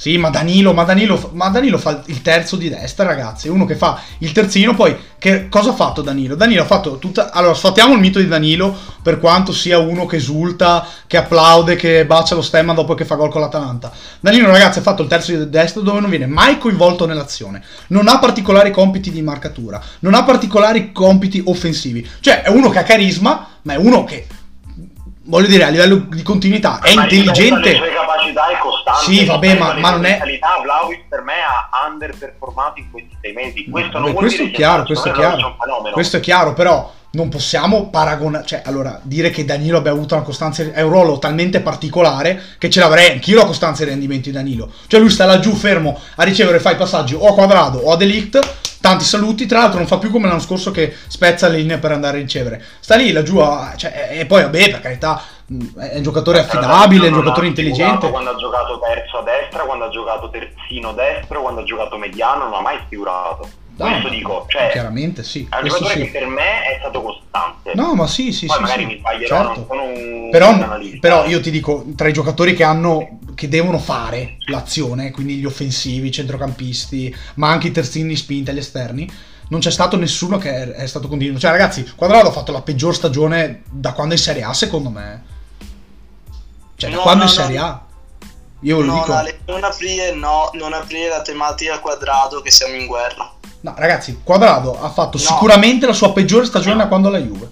Speaker 1: Sì, ma Danilo, ma Danilo, ma Danilo fa il terzo di destra, ragazzi. Uno che fa il terzino. Poi, che cosa ha fatto Danilo? Danilo ha fatto tutta. Allora, sfattiamo il mito di Danilo. Per quanto sia uno che esulta, che applaude, che bacia lo stemma dopo che fa gol con l'Atalanta. Danilo, ragazzi, ha fatto il terzo di destra dove non viene mai coinvolto nell'azione. Non ha particolari compiti di marcatura. Non ha particolari compiti offensivi. Cioè, è uno che ha carisma, ma è uno che voglio dire, a livello di continuità, è
Speaker 4: Ma
Speaker 1: intelligente.
Speaker 4: Le sue capacità è costante.
Speaker 1: Sì, vabbè, ma-
Speaker 4: Le
Speaker 1: ma
Speaker 4: sue
Speaker 1: non è-
Speaker 4: Vlahovic per me ha underperformato in questi sei mesi. Questo non
Speaker 1: Beh,
Speaker 4: vuol
Speaker 1: questo
Speaker 4: dire
Speaker 1: è chiaro, questo è chiaro. Questo è chiaro, però non possiamo paragonare, cioè, allora, dire che Danilo abbia avuto una costanza, è un ruolo talmente particolare che ce l'avrei anch'io la costanza dei rendimenti di Danilo. Cioè, lui sta laggiù fermo a ricevere, fa i passaggi o a quadrado o a delict. Tanti saluti, tra l'altro non fa più come l'anno scorso che spezza le linee per andare a ricevere. Sta lì laggiù a, cioè, e poi vabbè, per carità, è un giocatore affidabile, è un
Speaker 4: Non
Speaker 1: giocatore intelligente.
Speaker 4: Quando ha giocato terzo a destra, quando ha giocato terzino destro, quando ha giocato mediano, non ha mai sfigurato.
Speaker 1: No,
Speaker 4: Questo dico, cioè,
Speaker 1: chiaramente sì,
Speaker 4: è un giocatore
Speaker 1: sì.
Speaker 4: che per me è stato costante.
Speaker 1: No, ma sì, sì,
Speaker 4: Poi
Speaker 1: sì,
Speaker 4: magari
Speaker 1: sì,
Speaker 4: mi sbaglierò, non
Speaker 1: certo.
Speaker 4: sono un
Speaker 1: Però, però io ti dico, tra i giocatori che hanno che devono fare l'azione, quindi gli offensivi, i centrocampisti, ma anche i terzini di spinta, gli esterni, non c'è stato nessuno che è, è stato continuo. Cioè, ragazzi, Quadrado ha fatto la peggior stagione da quando è in Serie A, secondo me. Cioè, da
Speaker 2: No,
Speaker 1: quando è
Speaker 2: no,
Speaker 1: in
Speaker 2: no.
Speaker 1: Serie A. Io lo
Speaker 2: No,
Speaker 1: dico.
Speaker 2: Ale, non aprire, no, non aprire la tematica quadrado che siamo in guerra.
Speaker 1: No, ragazzi, Quadrado ha fatto
Speaker 2: No.
Speaker 1: sicuramente la sua peggiore stagione da quando è alla Juve.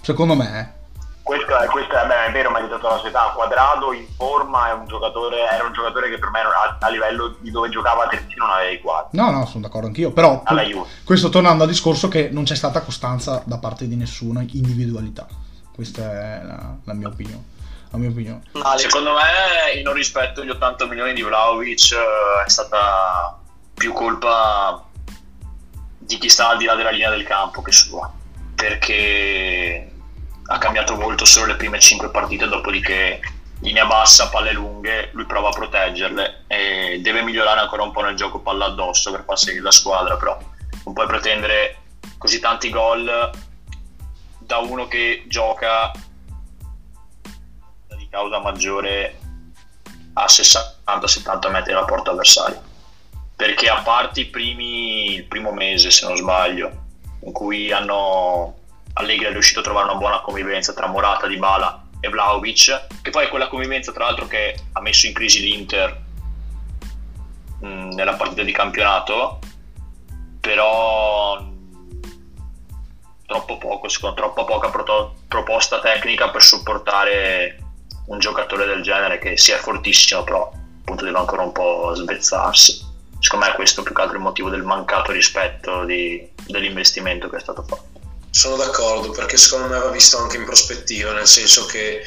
Speaker 1: Secondo me, eh.
Speaker 4: Questo, è, questo è, beh, è vero, ma è dato la sua età. Quadrado in forma è un giocatore, era un giocatore che per me a, a livello di dove giocava terzino non aveva i quadri.
Speaker 1: No, no, sono d'accordo anch'io. Però
Speaker 4: Alla Juve.
Speaker 1: questo tornando al discorso che non c'è stata costanza da parte di nessuna individualità. Questa è la, la mia opinione. La mia opinione.
Speaker 2: No,
Speaker 7: Secondo me il non rispetto degli 80 milioni di Vlaovic eh, è stata più colpa di chi sta al di là della linea del campo che sua, perché ha cambiato molto solo le prime 5 partite, dopodiché linea bassa, palle lunghe, lui prova a proteggerle e deve migliorare ancora un po' nel gioco palla addosso per far seguire la squadra, però non puoi pretendere così tanti gol da uno che gioca di causa maggiore a 60-70 metri dalla porta avversaria. Perché a parte i primi, il primo mese, se non sbaglio, in cui hanno Allegri è riuscito a trovare una buona convivenza tra Morata, Dybala e Vlaovic, che poi è quella convivenza tra l'altro che ha messo in crisi l'Inter nella partita di campionato, però troppo poco, secondo troppo poca proto- proposta tecnica per supportare un giocatore del genere che sia fortissimo, però appunto deve ancora un po' svezzarsi. Secondo me è questo più che altro il motivo del mancato rispetto di- dell'investimento che è stato fatto.
Speaker 5: Sono d'accordo perché secondo me va visto anche in prospettiva, nel senso che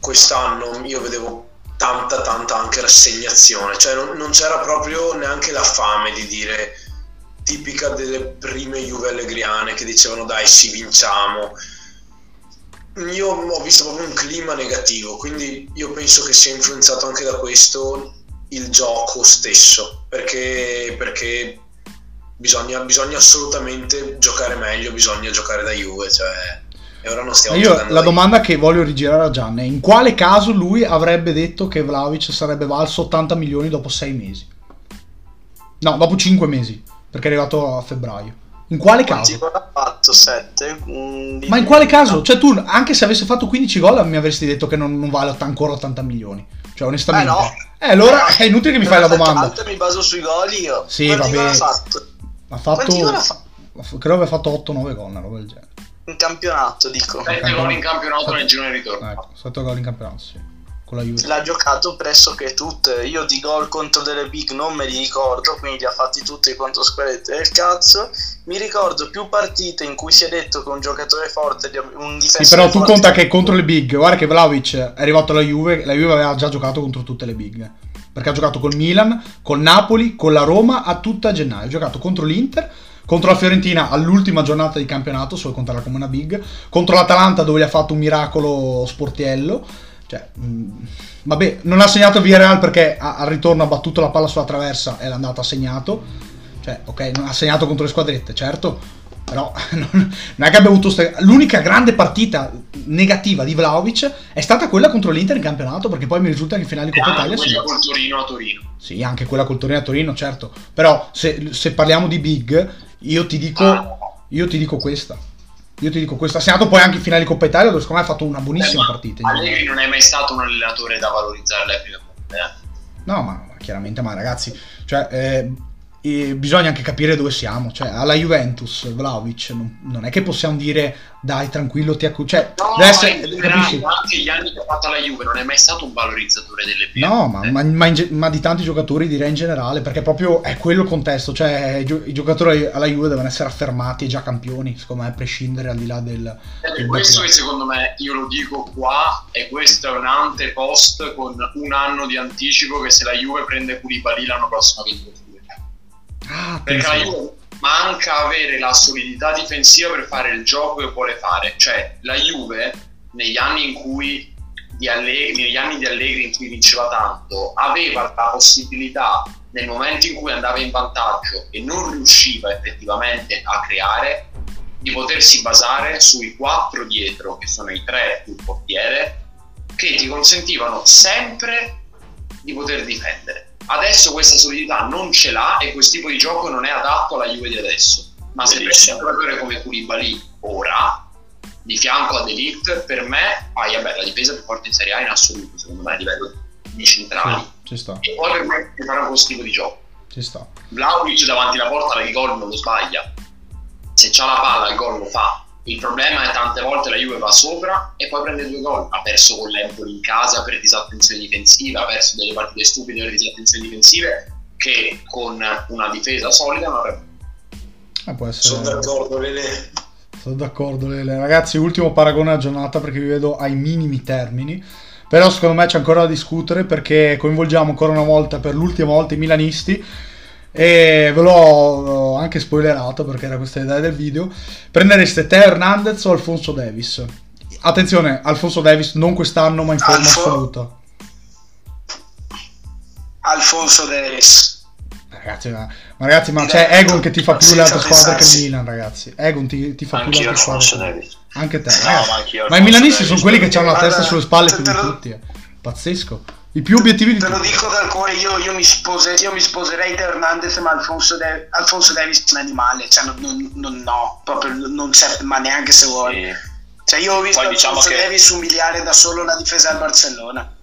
Speaker 5: quest'anno io vedevo tanta tanta anche rassegnazione, cioè non, non c'era proprio neanche la fame di dire tipica delle prime Juve allegriane che dicevano dai sì vinciamo. Io ho visto proprio un clima negativo, quindi io penso che sia influenzato anche da questo il gioco stesso, perché, perché bisogna, bisogna assolutamente giocare meglio, bisogna giocare da Juve, cioè, e ora non stiamo
Speaker 1: Io la
Speaker 5: da
Speaker 1: domanda che voglio rigirare a Gian è in quale caso lui avrebbe detto che Vlaovic sarebbe valso 80 milioni dopo 6 mesi? No, dopo 5 mesi, perché è arrivato a febbraio. In quale caso?
Speaker 2: ha fatto? 7?
Speaker 1: Ma in quale caso? Cioè tu, anche se avesse fatto 15 gol, mi avresti detto che non, non vale ancora 80 milioni. Cioè, onestamente.
Speaker 2: Eh, no.
Speaker 1: Eh, allora è inutile che mi fai la domanda.
Speaker 2: Tanto mi baso sui gol io.
Speaker 1: Sì,
Speaker 2: Quanti
Speaker 1: vabbè.
Speaker 2: gol ha fatto?
Speaker 1: Credo abbia fatto 8-9 gol, una roba del genere.
Speaker 2: In campionato, dico.
Speaker 7: Sette gol in campionato nel girone di ritorno.
Speaker 1: Ecco, 7 gol in campionato, sì. Con la Juve.
Speaker 2: L'ha giocato pressoché tutte. Io di gol contro delle big non me li ricordo, quindi li ha fatti tutti contro squadrette del cazzo. Mi ricordo più partite in cui si è detto che un giocatore forte, un difensore
Speaker 1: Sì, però tu conta che contro le big, guarda che Vlaovic è arrivato alla Juve, la Juve aveva già giocato contro tutte le big. Perché ha giocato col Milan, col Napoli, con la Roma a tutta gennaio. Ha giocato contro l'Inter, contro la Fiorentina all'ultima giornata di campionato, solo contarla come una big, contro l'Atalanta dove gli ha fatto un miracolo sportiello. Cioè, mh, vabbè, non ha segnato via Real perché a- al ritorno ha battuto la palla sulla traversa e l'ha andata segnato. Cioè, ok, non ha segnato contro le squadrette, certo. Però non, non è che abbia avuto ste- l'unica grande partita negativa di Vlaovic è stata quella contro l'Inter in campionato perché poi mi risulta che in finale di Coppa Italia sì.
Speaker 3: quella col Torino a Torino.
Speaker 1: Sì, anche quella col Torino a Torino, certo. Però se, se parliamo di big, io ti dico,
Speaker 3: Ah.
Speaker 1: io ti dico questa. Io ti dico questa. Si è andato poi anche in finale di Coppa Italia dove secondo me ha fatto una buonissima
Speaker 3: Eh,
Speaker 1: partita.
Speaker 3: Allegri non è mai stato un allenatore da valorizzare alle prime punte. Eh.
Speaker 1: No, ma, ma chiaramente, ma ragazzi, cioè, eh, eh, bisogna anche capire dove siamo. Cioè, alla Juventus, Vlaovic, non, non è che possiamo dire, dai, tranquillo, ti accu... Cioè,
Speaker 3: No,
Speaker 1: deve essere,
Speaker 3: in generale,
Speaker 1: capisci?
Speaker 3: anche gli anni che ha fatto alla Juve non è mai stato un valorizzatore delle prime
Speaker 1: No, ma, ma- ma in ma di tanti giocatori direi in generale, perché proprio è quello il contesto, cioè i, i giocatori alla Juve devono essere affermati e già campioni, secondo me, a prescindere al di là del...
Speaker 3: È
Speaker 1: del
Speaker 3: questo che secondo me, io lo dico qua, e questo è un antepost con un anno di anticipo che se la Juve prende Koulibaly l'anno prossimo vince.
Speaker 1: Ah,
Speaker 3: Perché la. Juve manca avere la solidità difensiva per fare il gioco che vuole fare. Cioè, la Juve, negli anni in cui di Allegri, negli anni di Allegri in cui vinceva tanto, aveva la possibilità nel momento in cui andava in vantaggio e non riusciva effettivamente a creare, di potersi basare sui quattro dietro, che sono i tre più il portiere, che ti consentivano sempre di poter difendere. Adesso questa solidità non ce l'ha e questo tipo di gioco non è adatto alla Juve di adesso. Ma se prendi un giocatore come Koulibaly ora, di fianco a Delict, per me hai vabbè, la difesa più forte in Serie A in assoluto, secondo me, a livello di centrali.
Speaker 1: Sì,
Speaker 3: E poi per me ti fanno questo tipo di gioco.
Speaker 1: ci sta.
Speaker 3: Vlaovic davanti alla porta il gol non lo sbaglia. Se c'ha la palla il gol lo fa. Il problema è tante volte la Juve va sopra e poi prende due gol. Ha perso con l'Empoli in casa per disattenzione difensiva, ha perso delle partite stupide per disattenzioni difensive che con una difesa solida non avrebbe.
Speaker 1: Eh, può essere...
Speaker 6: Sono d'accordo, Lele.
Speaker 1: Sono d'accordo, Lele. Ragazzi, ultimo paragone alla giornata perché vi vedo ai minimi termini. Però secondo me c'è ancora da discutere perché coinvolgiamo ancora una volta, per l'ultima volta, i milanisti. E ve l'ho anche spoilerato perché era questa l'idea del video. Prendereste Teo Hernandez o Alfonso Davis? Attenzione, Alfonso Davis non quest'anno ma in forma
Speaker 6: Alfo-
Speaker 1: assoluta.
Speaker 6: Alfonso Davis.
Speaker 1: Ragazzi, ma, ma ragazzi, ma c'è Egon che ti fa più le altre squadre che il. Milan, ragazzi. Egon ti, ti fa più le
Speaker 7: Anch'io
Speaker 1: altre squadre.
Speaker 7: Davis.
Speaker 1: Anche te,
Speaker 7: No, ma anch'io
Speaker 1: Ma i milanisti sono quelli che hanno la testa sulle spalle più di tutti. eh. Pazzesco. I più obiettivi di
Speaker 6: Te lo dico dal cuore, io, io mi, spose- io mi sposerei Teo Hernandez, ma Alfonso, De- Alfonso Davis è un animale, cioè non, non- non- no, proprio non c'è, ma neanche se vuoi.
Speaker 7: Sì.
Speaker 6: Cioè io ho visto
Speaker 7: Poi diciamo
Speaker 6: Alfonso
Speaker 7: che-
Speaker 6: Davis umiliare da solo la difesa del Barcellona,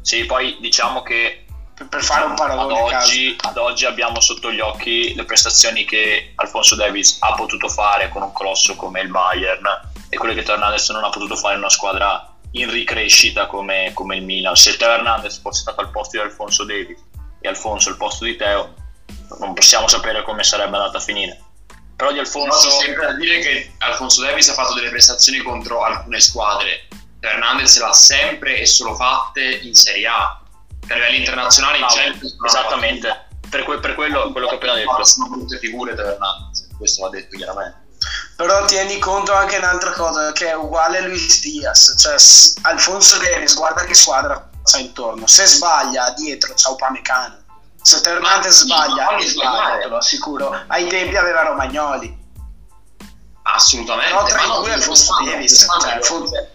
Speaker 7: Sì, poi diciamo che
Speaker 6: per, per fare un
Speaker 7: ad
Speaker 6: paragone a caso.
Speaker 7: oggi, ad oggi abbiamo sotto gli occhi le prestazioni che Alfonso Davis ha potuto fare con un colosso come il Bayern e quelle che Hernandez non ha potuto fare in una squadra in ricrescita come, come il Milan. Se Teo Hernandez fosse stato al posto di Alfonso Davis e Alfonso al posto di Teo, non possiamo sapere come sarebbe andata a finire. Però di Alfonso
Speaker 3: sempre da dire che Alfonso Davis ha fatto delle prestazioni contro alcune squadre. Hernandez l'ha sempre e solo fatte in Serie A. Per livelli internazionali in Champions
Speaker 7: esattamente per, que- per quello, quello che ho appena detto.
Speaker 3: Sono brutte figure per Hernandez, questo va detto chiaramente.
Speaker 6: Però tieni conto anche un'altra cosa, che è uguale a Luis Diaz, cioè Alfonso Davis, guarda che squadra c'ha intorno, se sbaglia dietro c'ha Upamecano, se Hernandez sbaglia,
Speaker 3: non
Speaker 6: sbaglia, te lo assicuro, ai tempi aveva Romagnoli.
Speaker 3: Assolutamente.
Speaker 6: Però tra
Speaker 3: ma
Speaker 6: i
Speaker 3: no,
Speaker 6: due Alfonso Davis, cioè, Alfonso-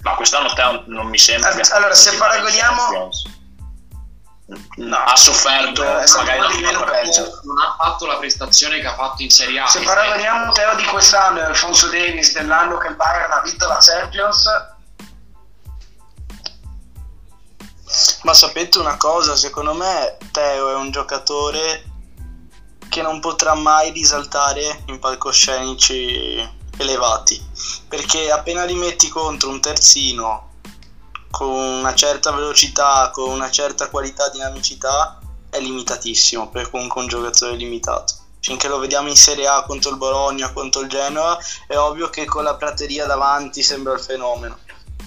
Speaker 7: Ma quest'anno non mi sembra.
Speaker 6: Allora, se paragoniamo-
Speaker 7: No, ha sofferto,
Speaker 6: Eh,
Speaker 7: magari
Speaker 6: meno
Speaker 7: ha
Speaker 6: peggio.
Speaker 3: non ha fatto la prestazione che ha fatto in Serie A.
Speaker 6: Se paragoniamo Teo di quest'anno e Alfonso Davis dell'anno che il Bayern ha vinto la Champions,
Speaker 2: Ma sapete una cosa? Secondo me Teo è un giocatore che non potrà mai risaltare in palcoscenici elevati. Perché appena li metti contro un terzino con una certa velocità, con una certa qualità dinamicità, è limitatissimo, perché comunque un giocatore limitato. Finché lo vediamo in Serie A contro il Bologna, contro il Genoa, è ovvio che con la prateria davanti sembra il fenomeno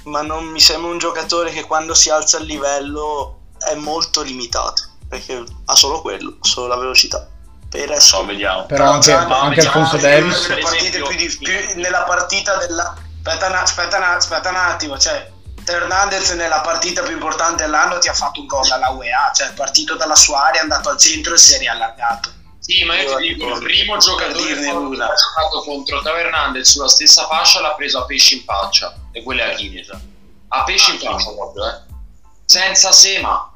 Speaker 2: ma non mi sembra un giocatore che quando si alza il livello è molto limitato perché ha solo quello, solo la velocità. Per il
Speaker 7: So, vediamo.
Speaker 1: Però anche, anche
Speaker 7: diciamo
Speaker 1: Alfonso Davis.
Speaker 6: nelle partite
Speaker 7: esempio-
Speaker 6: più di- più- nella partita della aspetta, un- aspetta, aspetta un attimo cioè Hernandez nella partita più importante dell'anno ti ha fatto un gol alla UEA cioè è partito dalla sua area è andato al centro e si è riallargato
Speaker 3: Sì, ma io ti dico, il primo giocatore che ha giocato contro Teo Hernandez sulla stessa fascia l'ha preso a pesci in faccia. E quello è già. A pesci in faccia proprio, eh. Senza sema.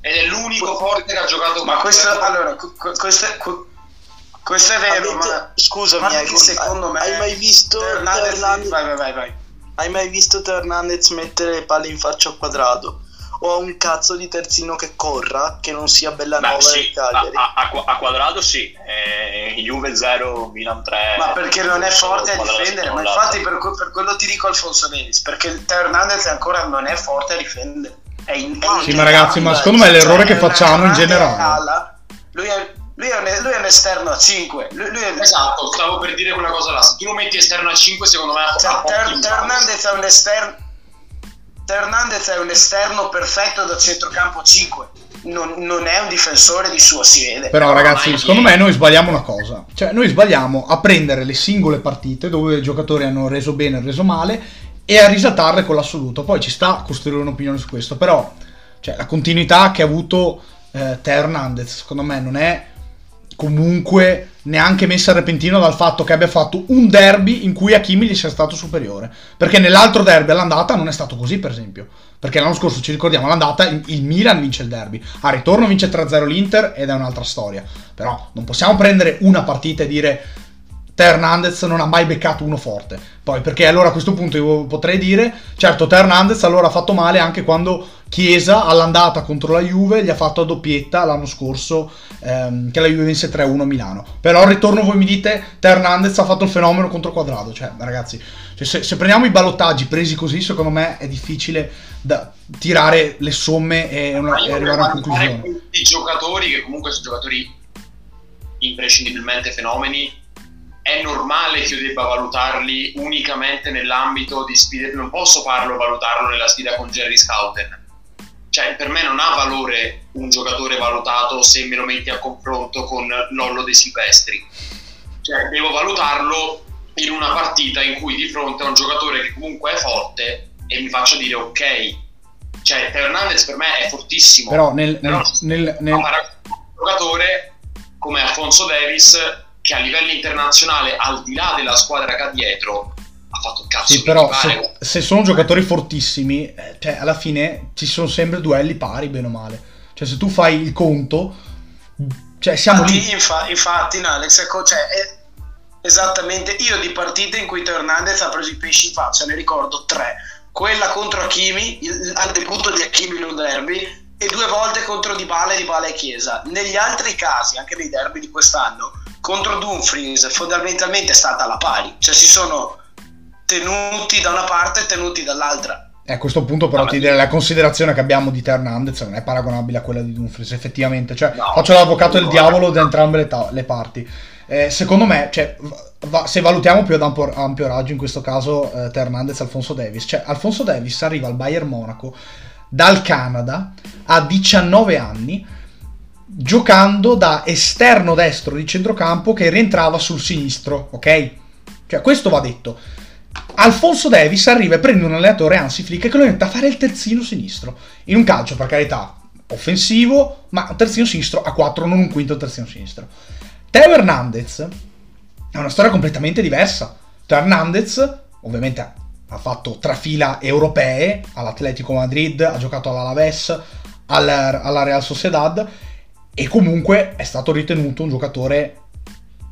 Speaker 3: Ed è l'unico forte che ha giocato
Speaker 6: Ma questo,
Speaker 3: Teo.
Speaker 6: allora, que- que- questo questo è vero,
Speaker 2: Avete-
Speaker 6: ma
Speaker 2: scusami,
Speaker 6: guarda
Speaker 2: ecco,
Speaker 6: che secondo me
Speaker 2: hai mai visto
Speaker 6: Hernandez-
Speaker 2: Hernandez-
Speaker 6: vai, vai, vai, vai.
Speaker 2: Hai mai visto Teo Hernandez mettere le palle in faccia al quadrato? O a un cazzo di terzino che corra, che non sia bella
Speaker 7: Beh,
Speaker 2: nuova
Speaker 7: sì,
Speaker 2: Cagliari?
Speaker 7: a, a- a quadrado sì, eh, Juve 0, Milan 3.
Speaker 6: Ma perché non è forte a difendere, ma infatti per, per quello ti dico Alfonso Davis, perché il Teo Hernandez ancora non è forte a difendere. È in, è
Speaker 1: Sì, ma ragazzi, ma secondo me è l'errore che facciamo in generale.
Speaker 6: ala. Lui è, lui, è un, lui è un esterno a 5. Lui, lui è,
Speaker 3: Esatto, stavo per dire quella cosa là. Se tu lo metti esterno a 5, secondo me ha
Speaker 6: cioè, Teo
Speaker 3: balls.
Speaker 6: Hernandez è un esterno. Hernandez è un esterno perfetto da centrocampo 5. Non, non è un difensore di suo, si vede.
Speaker 1: Però ragazzi,
Speaker 3: Ormai-
Speaker 1: secondo me noi sbagliamo una cosa. Cioè, noi sbagliamo a prendere le singole partite dove i giocatori hanno reso bene e reso male e a risaltarle con l'assoluto. Poi ci sta a costruire un'opinione su questo. Però, cioè, la continuità che ha avuto eh, Teo Hernandez, secondo me, non è comunque neanche messa a repentino dal fatto che abbia fatto un derby in cui Hakimi gli sia stato superiore. Perché nell'altro derby all'andata non è stato così, per esempio. Perché l'anno scorso ci ricordiamo all'andata il il Milan vince il derby, a ritorno vince 3-0 l'Inter ed è un'altra storia. Però non possiamo prendere una partita e dire Teo Hernandez non ha mai beccato uno forte. Poi perché allora a questo punto io potrei dire, certo Teo Hernandez allora ha fatto male anche quando Chiesa all'andata contro la Juve gli ha fatto a doppietta l'anno scorso ehm, che la Juve vinse 3-1 a Milano. Però al ritorno voi mi dite Teo Hernandez ha fatto il fenomeno contro Quadrado. Cioè ragazzi, cioè, se, se prendiamo i ballottaggi presi così secondo me è difficile da tirare le somme e, una- e arrivare a una conclusione.
Speaker 3: questi giocatori che comunque sono giocatori imprescindibilmente fenomeni è normale che io debba valutarli unicamente nell'ambito di sfide non posso farlo valutarlo nella sfida con Jerry Scouten. Cioè per me non ha valore un giocatore valutato se me lo metti a confronto con Lollo De Silvestri. Cioè devo valutarlo in una partita in cui di fronte a un giocatore che comunque è forte e mi faccio dire ok. Cioè Teo Hernandez per me è fortissimo.
Speaker 1: Però nel,
Speaker 3: però
Speaker 1: nel, nel, nel-
Speaker 3: un giocatore come Alfonso Davis che a livello internazionale al di là della squadra che ha dietro ha fatto il cazzo
Speaker 1: Sì, però se, se sono giocatori fortissimi, eh, cioè alla fine ci sono sempre duelli pari, bene o male. Cioè se tu fai il conto, cioè siamo lì.
Speaker 6: Infatti, infa- infatti, no, Alex, ecco, cioè, è esattamente io di partite in cui Teo Hernandez ha preso i pesci in faccia, ne ricordo tre. Quella contro Hakimi, il- al debutto di Hakimi in un derby, e due volte contro Dybala e Dybala e Chiesa. Negli altri casi, anche nei derby di quest'anno, contro Dumfries fondamentalmente è stata alla pari, cioè si sono tenuti da una parte e tenuti dall'altra.
Speaker 1: E a questo punto però
Speaker 7: No,
Speaker 1: ti direi la considerazione che abbiamo di Hernandez non è paragonabile a quella di Dumfries, effettivamente. Cioè,
Speaker 7: No.
Speaker 1: faccio l'avvocato del diavolo da entrambe le, ta- le parti. Eh, secondo me, cioè, va- se valutiamo più ad ampio, ampio raggio, in questo caso eh, Hernandez Alfonso Davis, cioè Alfonso Davis arriva al Bayern Monaco dal Canada a 19 anni giocando da esterno destro di centrocampo che rientrava sul sinistro, ok? Cioè, questo va detto. Alfonso Davis arriva e prende un allenatore, Hansi Flick, che lo mette a fare il terzino sinistro. In un calcio, per carità, offensivo, ma un terzino sinistro a 4, non un quinto terzino sinistro. Teo Hernandez è una storia completamente diversa. Teo Hernandez, ovviamente, ha- fatto tre fila europee all'Atletico Madrid, ha giocato all'Alaves, alla, alla Real Sociedad e comunque è stato ritenuto un giocatore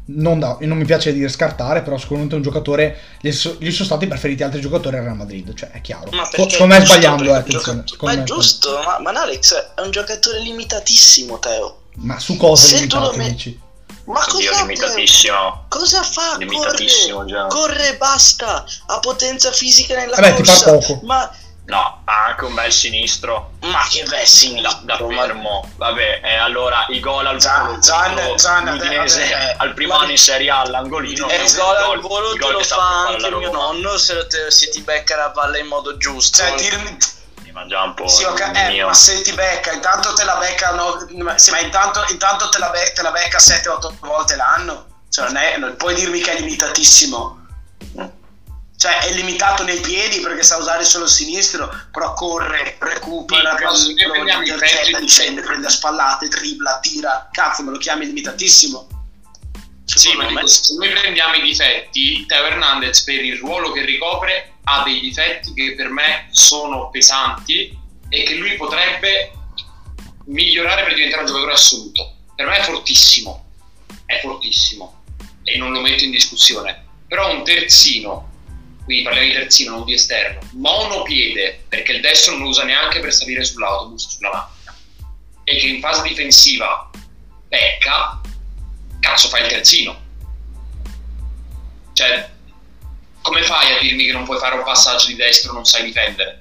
Speaker 1: non, da, non mi piace dire scartare, però sicuramente è un giocatore gli, so- gli sono stati preferiti altri giocatori al Real Madrid, cioè è chiaro.
Speaker 2: Ma
Speaker 1: secondo me sbagliando, eh, attenzione.
Speaker 2: gioca- Ma è giusto, ma, ma Alex è un giocatore limitatissimo, Teo.
Speaker 1: Ma su cosa
Speaker 2: Se
Speaker 1: limitate,
Speaker 2: me-
Speaker 1: dici?
Speaker 2: Ma cosa fa,
Speaker 7: limitatissimo.
Speaker 2: Cosa fa?
Speaker 7: Limitatissimo
Speaker 2: corre,
Speaker 7: già.
Speaker 2: corre basta. Ha potenza fisica nella
Speaker 1: Vabbè, ti
Speaker 2: corsa. Ma,
Speaker 7: No, ha anche un bel sinistro.
Speaker 2: ma che bel
Speaker 7: Da,
Speaker 2: sinistro.
Speaker 7: da fermo. Vabbè, e allora il gol al
Speaker 6: Gian-
Speaker 7: volo. Contro
Speaker 6: Gian-
Speaker 7: l'Udinese,
Speaker 6: vabbè,
Speaker 7: al primo anno in Serie A all'angolino.
Speaker 2: E il
Speaker 7: il
Speaker 2: gol al volo te lo fa anche mio nonno se, te- se ti becca la palla in modo giusto.
Speaker 6: Cioè, ti-
Speaker 7: Mi mangia un po'.
Speaker 6: Sì, ok,
Speaker 7: il
Speaker 6: eh, ma se ti becca, intanto te la becca, no, sì, ma intanto, intanto te, la be- te la becca 7-8 volte l'anno. Cioè, non, è, non puoi dirmi che è limitatissimo. Cioè è limitato nei piedi perché sa usare solo il sinistro, però corre, recupera,
Speaker 3: Sì, i
Speaker 6: intercetta, difende, prende a spallate, tripla, tira, cazzo me lo chiami limitatissimo.
Speaker 3: Sì, ma dico, se noi prendiamo i difetti, Teo Hernandez per il ruolo che ricopre ha dei difetti che per me sono pesanti e che lui potrebbe migliorare per diventare un giocatore assoluto. Per me è fortissimo, è fortissimo e non lo metto in discussione. Però un terzino, quindi parliamo di terzino, non di esterno, monopiede, perché il destro non lo usa neanche per salire sull'autobus, sulla macchina, e che in fase difensiva pecca, cazzo fai il terzino. Cioè, come fai a dirmi che non puoi fare un passaggio di destro non sai difendere?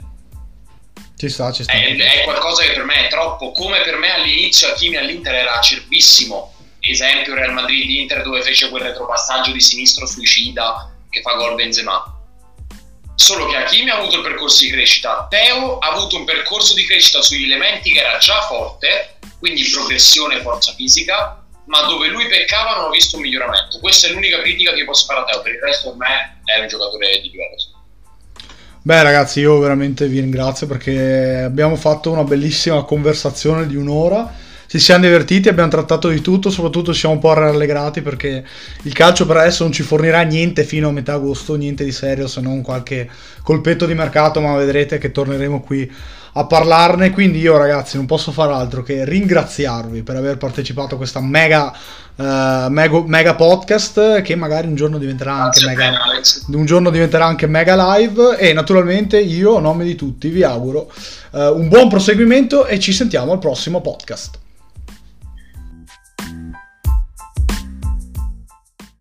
Speaker 1: Ci sta, ci sta.
Speaker 3: È, è qualcosa che per me è troppo. Come per me all'inizio Hakimi all'Inter era acerbissimo. Esempio Real Madrid-Inter dove fece quel retropassaggio di sinistro suicida che fa gol Benzema. Solo che Hakimi ha avuto il percorso di crescita, Teo ha avuto un percorso di crescita sugli elementi che era già forte, quindi progressione forza fisica, ma dove lui peccava non ho visto un miglioramento. Questa è l'unica critica che posso fare a Teo, per il resto per me è un giocatore di livello.
Speaker 1: Beh ragazzi, io veramente vi ringrazio perché abbiamo fatto una bellissima conversazione di un'ora. Ci siamo divertiti, abbiamo trattato di tutto, soprattutto siamo un po' rallegrati perché il calcio per adesso non ci fornirà niente fino a metà agosto, niente di serio se non qualche colpetto di mercato, ma vedrete che torneremo qui a parlarne. Quindi io ragazzi non posso fare altro che ringraziarvi per aver partecipato a questa mega, eh, mega, mega podcast che magari un giorno diventerà anche mega un giorno diventerà anche mega live. E naturalmente io a nome di tutti vi auguro eh, un buon proseguimento e ci sentiamo al prossimo podcast